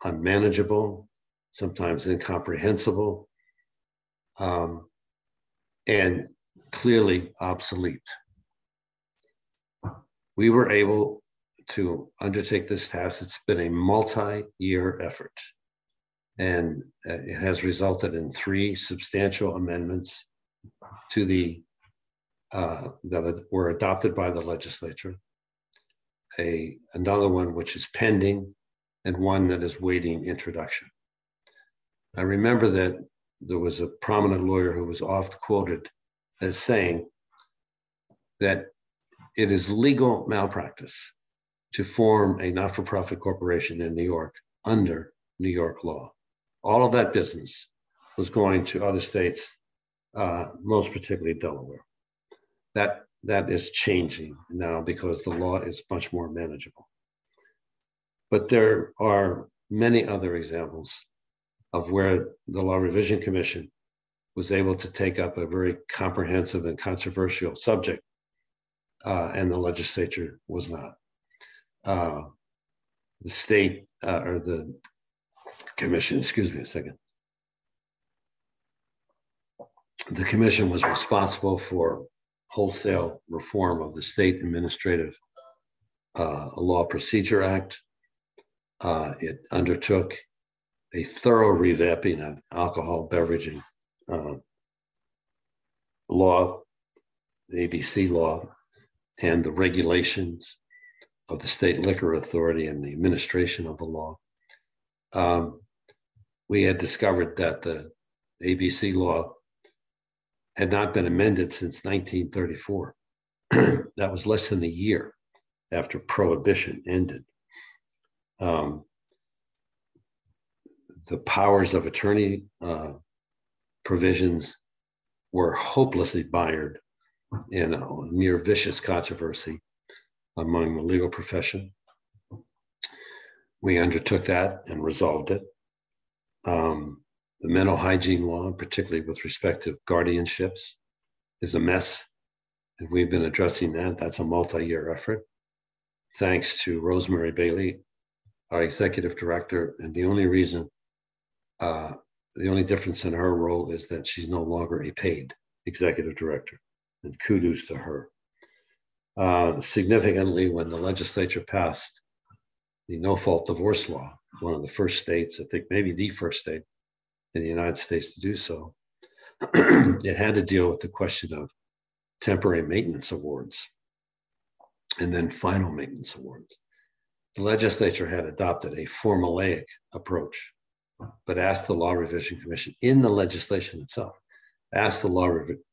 unmanageable, sometimes incomprehensible, um, and clearly obsolete. We were able to undertake this task. It's been a multi year effort, and it has resulted in three substantial amendments to the uh, that were adopted by the legislature a another one which is pending and one that is waiting introduction. I remember that there was a prominent lawyer who was oft quoted as saying that it is legal malpractice to form a not for profit corporation in New York under New York law. All of that business was going to other states, uh, most particularly Delaware. That, that is changing now because the law is much more manageable. But there are many other examples of where the Law Revision Commission was able to take up a very comprehensive and controversial subject, uh, and the legislature was not. Uh, the state uh, or the commission, excuse me a second. The commission was responsible for wholesale reform of the State Administrative uh, Law Procedure Act. Uh, it undertook a thorough revamping of alcohol beveraging uh, law, the ABC law, and the regulations of the state liquor authority and the administration of the law. Um, we had discovered that the ABC law had not been amended since 1934. that was less than a year after prohibition ended. Um, the powers of attorney uh, provisions were hopelessly mired in a near vicious controversy among the legal profession. We undertook that and resolved it. Um, the mental hygiene law, particularly with respect to guardianships, is a mess. And we've been addressing that. That's a multi year effort. Thanks to Rosemary Bailey, our executive director. And the only reason, uh, the only difference in her role is that she's no longer a paid executive director. And kudos to her. Uh, significantly, when the legislature passed the no fault divorce law, one of the first states, I think maybe the first state in the United States to do so, it had to deal with the question of temporary maintenance awards and then final maintenance awards. The legislature had adopted a formulaic approach, but asked the Law Revision Commission in the legislation itself, asked the Law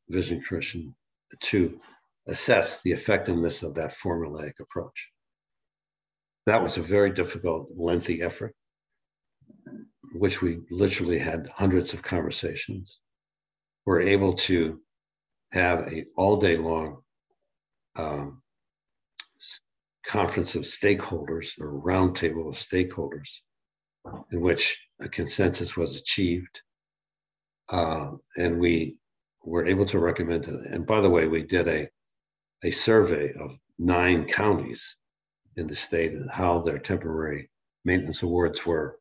Revision Commission to assess the effectiveness of that formulaic approach. That was a very difficult, lengthy effort, which we literally had hundreds of conversations. We're able to have a all day long um, conference of stakeholders or roundtable of stakeholders in which a consensus was achieved. Uh, and we were able to recommend, and by the way, we did a a survey of nine counties in the state and how their temporary maintenance awards were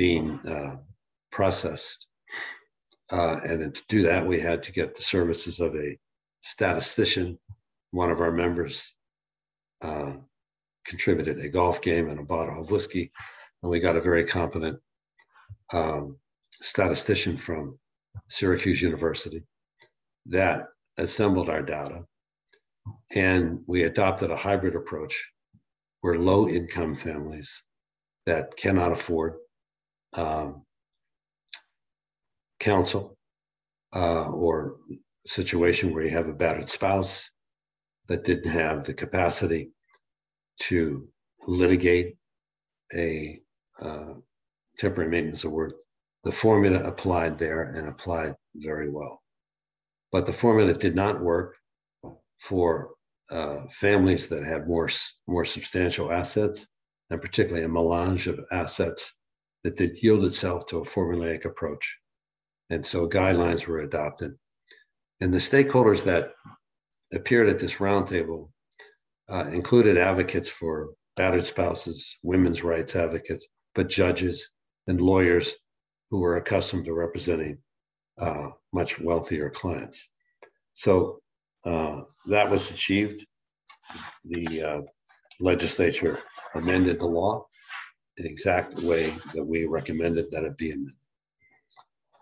being uh, processed. Uh, and to do that, we had to get the services of a statistician. One of our members uh, contributed a golf game and a bottle of whiskey, and we got a very competent um, statistician from Syracuse University that assembled our data and we adopted a hybrid approach where low income families that cannot afford um, counsel uh, or situation where you have a battered spouse that didn't have the capacity to litigate a uh, temporary maintenance award, the formula applied there and applied very well. But the formula did not work for uh, families that had more more substantial assets, and particularly a melange of assets that did yield itself to a formulaic approach. And so guidelines were adopted. And the stakeholders that appeared at this roundtable uh, included advocates for battered spouses, women's rights advocates, but judges and lawyers who were accustomed to representing uh, much wealthier clients. So uh, that was achieved. The uh, legislature amended the law the exact way that we recommended that it be amended.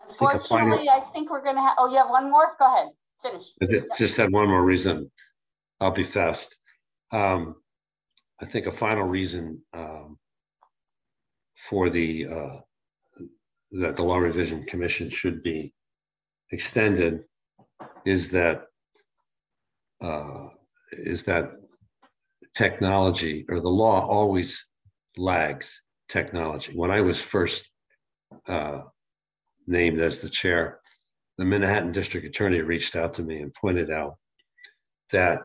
Unfortunately, I think we're gonna have, oh, you have one more? Go ahead, finish. I just, just had one more reason. I'll be fast. Um, I think a final reason um, for the uh, that the Law Revision Commission should be extended is that uh, is that technology or the law always lags technology. When I was first uh, named as the chair, the Manhattan District Attorney reached out to me and pointed out that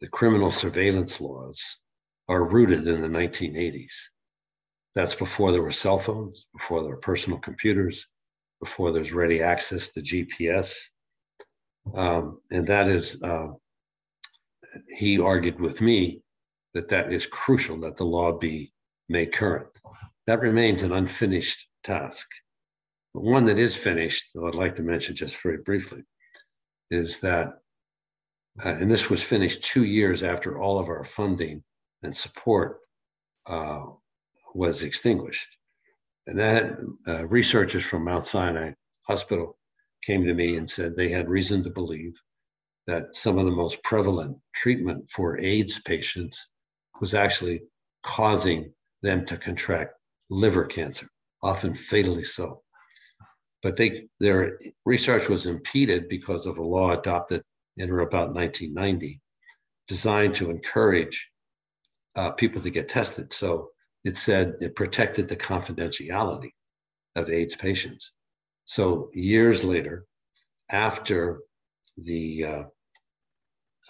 the criminal surveillance laws are rooted in the 1980s. That's before there were cell phones, before there were personal computers, before there's ready access to GPS. Um, and that is, uh, he argued with me that that is crucial that the law be made current. That remains an unfinished task. But one that is finished, I'd like to mention just very briefly, is that, uh, and this was finished two years after all of our funding and support uh, was extinguished. And that uh, researchers from Mount Sinai Hospital came to me and said they had reason to believe that some of the most prevalent treatment for AIDS patients was actually causing them to contract liver cancer, often fatally so. But they, their research was impeded because of a law adopted in or about 1990, designed to encourage uh, people to get tested. So it said it protected the confidentiality of AIDS patients. So years later, after the uh,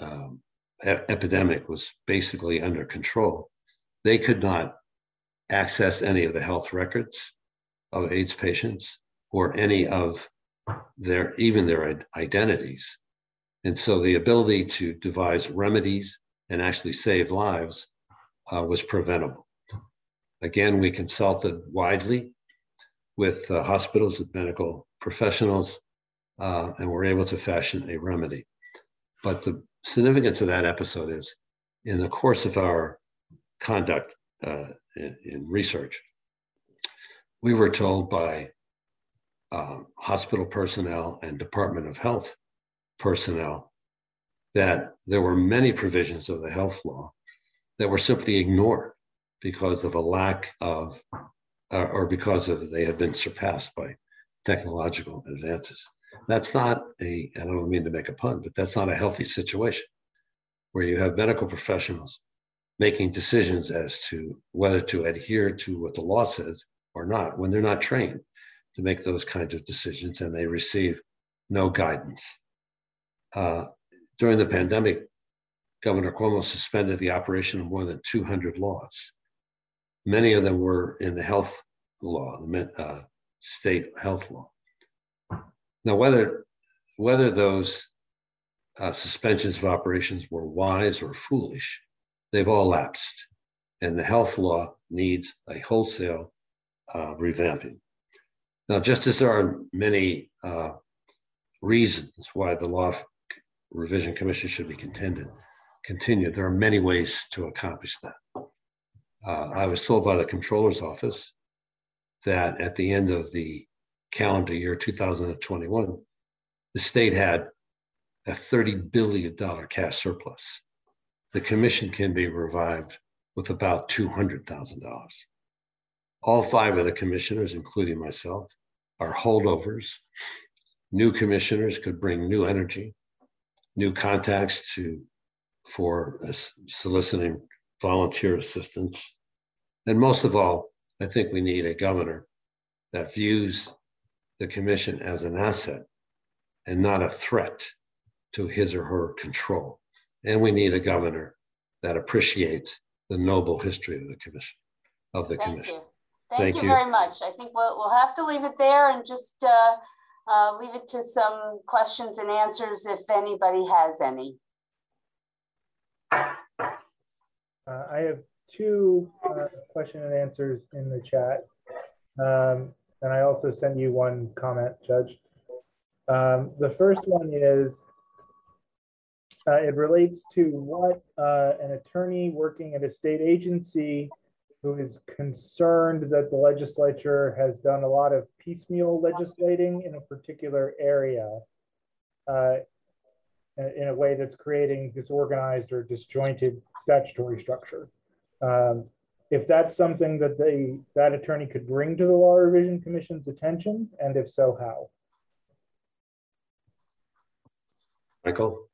um, e- epidemic was basically under control, they could not access any of the health records of AIDS patients or any of their even their identities. And so the ability to devise remedies and actually save lives uh, was preventable. Again, we consulted widely with uh, hospitals, with medical professionals, uh, and were able to fashion a remedy. But the significance of that episode is in the course of our conduct uh, in, in, research, we were told by um, hospital personnel and Department of Health personnel that there were many provisions of the health law that were simply ignored because of a lack of, uh, or because of they had been surpassed by technological advances. That's not a, I don't mean to make a pun, but that's not a healthy situation where you have medical professionals making decisions as to whether to adhere to what the law says or not when they're not trained to make those kinds of decisions and they receive no guidance. Uh, during the pandemic, Governor Cuomo suspended the operation of more than 200 laws. Many of them were in the health law, the uh, state health law. Now, whether whether those uh, suspensions of operations were wise or foolish, they've all lapsed, and the health law needs a wholesale uh, revamping. Now, just as there are many uh, reasons why the Law Revision Commission should be contended, continued, there are many ways to accomplish that. Uh, I was told by the Comptroller's Office that at the end of the calendar year 2021, the state had a $30 billion cash surplus. The commission can be revived with about $200,000. All five of the commissioners, including myself, are holdovers. New commissioners could bring new energy, new contacts to for uh, soliciting volunteer assistance. And most of all, I think we need a governor that views the commission as an asset and not a threat to his or her control. And we need a governor that appreciates the noble history of the commission, of the Thank commission. You. Thank, Thank you, you, very much. I think we'll, we'll have to leave it there and just uh, uh, leave it to some questions and answers if anybody has any. Uh, I have two uh, question and answers in the chat. Um, and I also sent you one comment, Judge. Um, the first one is, uh, it relates to what uh, an attorney working at a state agency who is concerned that the legislature has done a lot of piecemeal legislating in a particular area uh, in a way that's creating disorganized or disjointed statutory structure. Um, if that's something that they that attorney could bring to the Law Revision Commission's attention, and if so, how? Michael?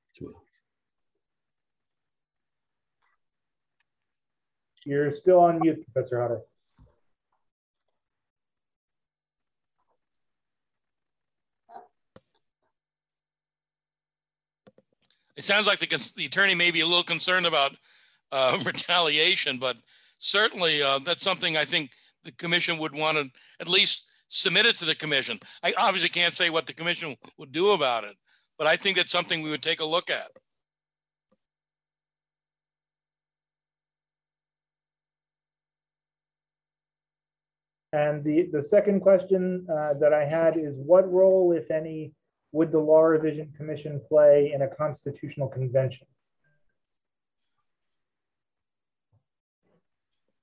You're still on mute, Professor Hutter. It sounds like the, the attorney may be a little concerned about uh, retaliation, but certainly uh, that's something I think the commission would want to at least submit it to the commission. I obviously can't say what the commission would do about it, but I think that's something we would take a look at. And the, the second question uh, that I had is what role, if any, would the Law Revision Commission play in a constitutional convention?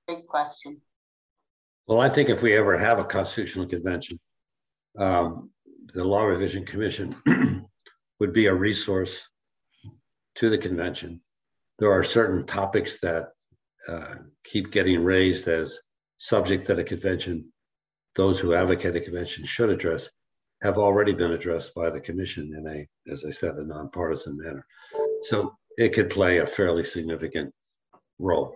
Big question. Well, I think if we ever have a constitutional convention, um, the Law Revision Commission would be a resource to the convention. There are certain topics that uh, keep getting raised as subject that a convention, those who advocate a convention should address, have already been addressed by the commission in a, as I said, a nonpartisan manner. So it could play a fairly significant role.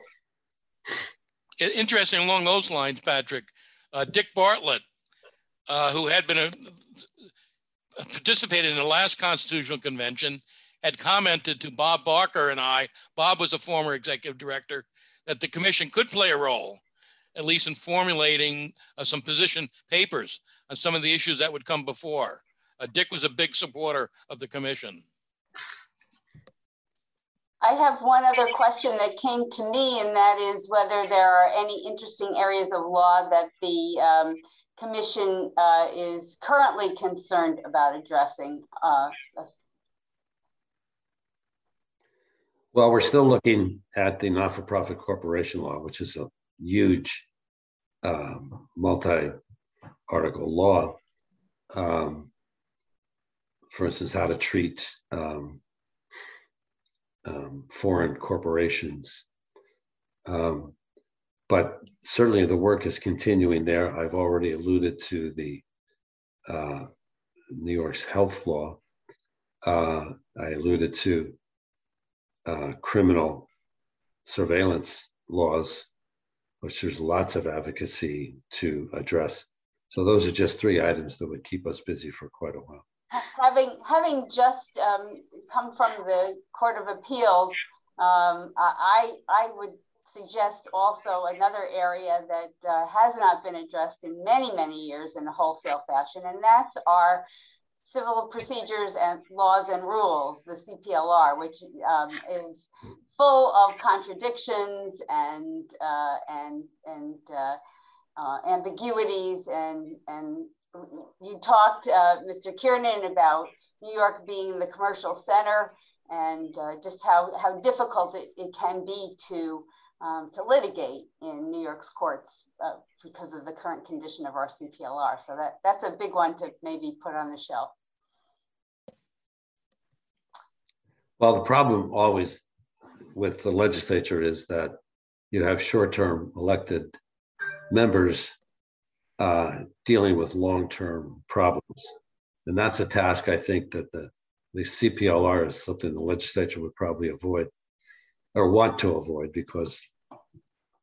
Interesting along those lines, Patrick. Uh, Dick Bartlett, uh, who had been a, participated in the last constitutional convention, had commented to Bob Barker and I. Bob was a former executive director that the commission could play a role at least in formulating uh, some position papers on some of the issues that would come before. Uh, Dick was a big supporter of the commission. I have one other question that came to me, and that is whether there are any interesting areas of law that the um, commission uh, is currently concerned about addressing. Uh, well, we're still looking at the not-for-profit corporation law, which is a huge um, multi-article law. Um, for instance, how to treat um, um foreign corporations. Um, but certainly the work is continuing there. I've already alluded to the uh, New York's health law. Uh, I alluded to uh, criminal surveillance laws which there's lots of advocacy to address. So those are just three items that would keep us busy for quite a while. Having having just um, come from the Court of Appeals, um, I I would suggest also another area that uh, has not been addressed in many many years in a wholesale fashion, and that's our civil procedures and laws and rules, the CPLR, which um, is full of contradictions and uh, and and uh, uh, ambiguities and and you talked, uh, Mr. Kiernan, about New York being the commercial center and uh, just how how difficult it, it can be to um, to litigate in New York's courts uh, because of the current condition of our CPLR. So that that's a big one to maybe put on the shelf. Well, the problem always with the legislature is that you have short-term elected members uh, dealing with long-term problems, and that's a task I think that the the CPLR is something the legislature would probably avoid or want to avoid because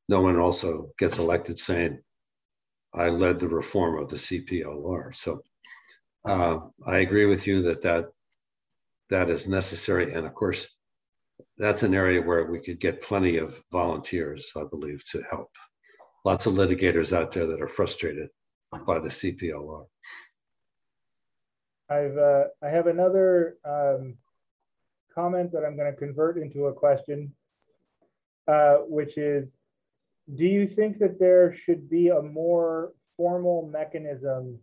no one also gets elected saying, I led the reform of the CPLR. So uh, I agree with you that, that that is necessary. And of course, that's an area where we could get plenty of volunteers, I believe, to help. Lots of litigators out there that are frustrated by the CPLR. I've uh, I have another um, comment that I'm going to convert into a question, uh, which is, do you think that there should be a more formal mechanism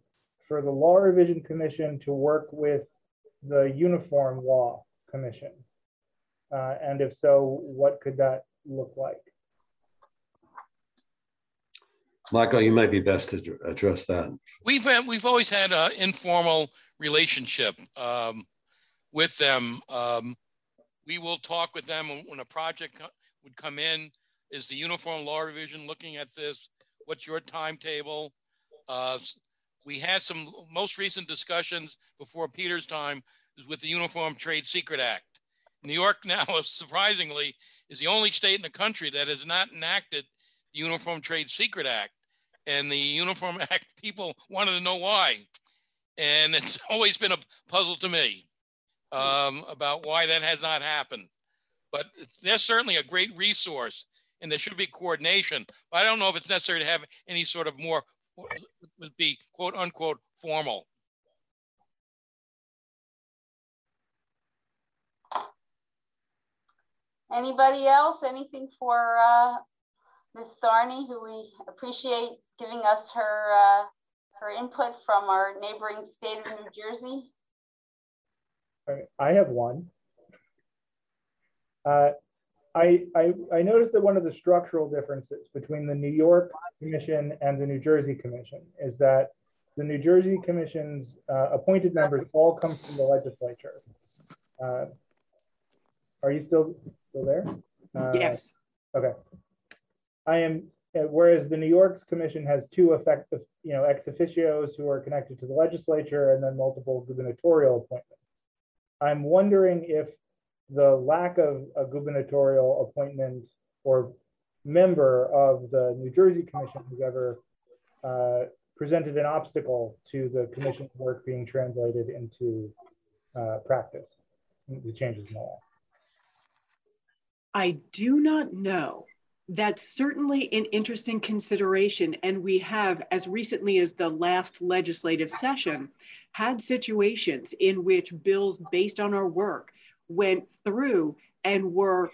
for the Law Revision Commission to work with the Uniform Law Commission? Uh, and if so, what could that look like? Michael, you might be best to address that. We've had, we've always had an informal relationship um, with them. Um, we will talk with them when a project would come in. Is the Uniform Law Division looking at this? What's your timetable? Uh, we had some most recent discussions before Peter's time is with the Uniform Trade Secret Act. New York now, surprisingly, is the only state in the country that has not enacted the Uniform Trade Secret Act. And the Uniform Act people wanted to know why. And it's always been a puzzle to me um, about why that has not happened. But there's certainly a great resource and there should be coordination. But I don't know if it's necessary to have any sort of more, would be quote unquote formal. Anybody else? Anything for uh, Ms. Tharney, who we appreciate giving us her uh, her input from our neighboring state of New Jersey? I have one. Uh, I, I, I noticed that one of the structural differences between the New York Commission and the New Jersey Commission is that the New Jersey Commission's uh, appointed members all come from the legislature. Uh, are you still still there? Uh, yes. Okay. I am. Uh, whereas the New York's Commission has two effective, you know, ex officios who are connected to the legislature, and then multiple gubernatorial appointments. I'm wondering if the lack of a gubernatorial appointment or member of the New Jersey Commission has ever uh, presented an obstacle to the commission's work being translated into uh, practice, the changes in the law. I do not know. That's certainly an interesting consideration. And we have, as recently as the last legislative session, had situations in which bills based on our work went through and were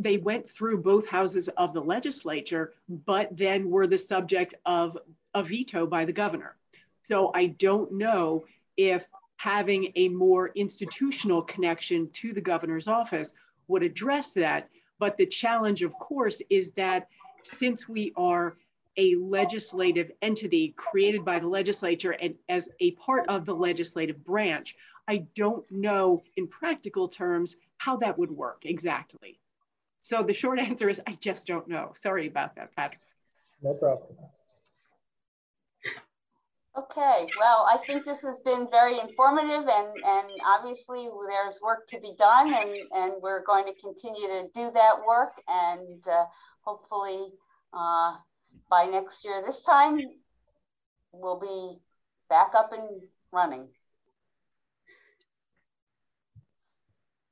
they went through both houses of the legislature, but then were the subject of a veto by the governor. So I don't know if having a more institutional connection to the governor's office would address that. But the challenge, of course, is that since we are a legislative entity created by the legislature and as a part of the legislative branch, I don't know in practical terms how that would work exactly. So the short answer is I just don't know. Sorry about that, Patrick. No problem. Okay, well, I think this has been very informative and, and obviously there's work to be done and, and we're going to continue to do that work and uh, hopefully uh, by next year this time we'll be back up and running.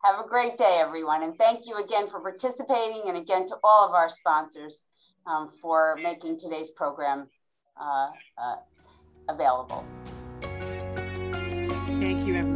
Have a great day, everyone. And thank you again for participating and again to all of our sponsors um, for making today's program uh, uh, available. Thank you, everyone.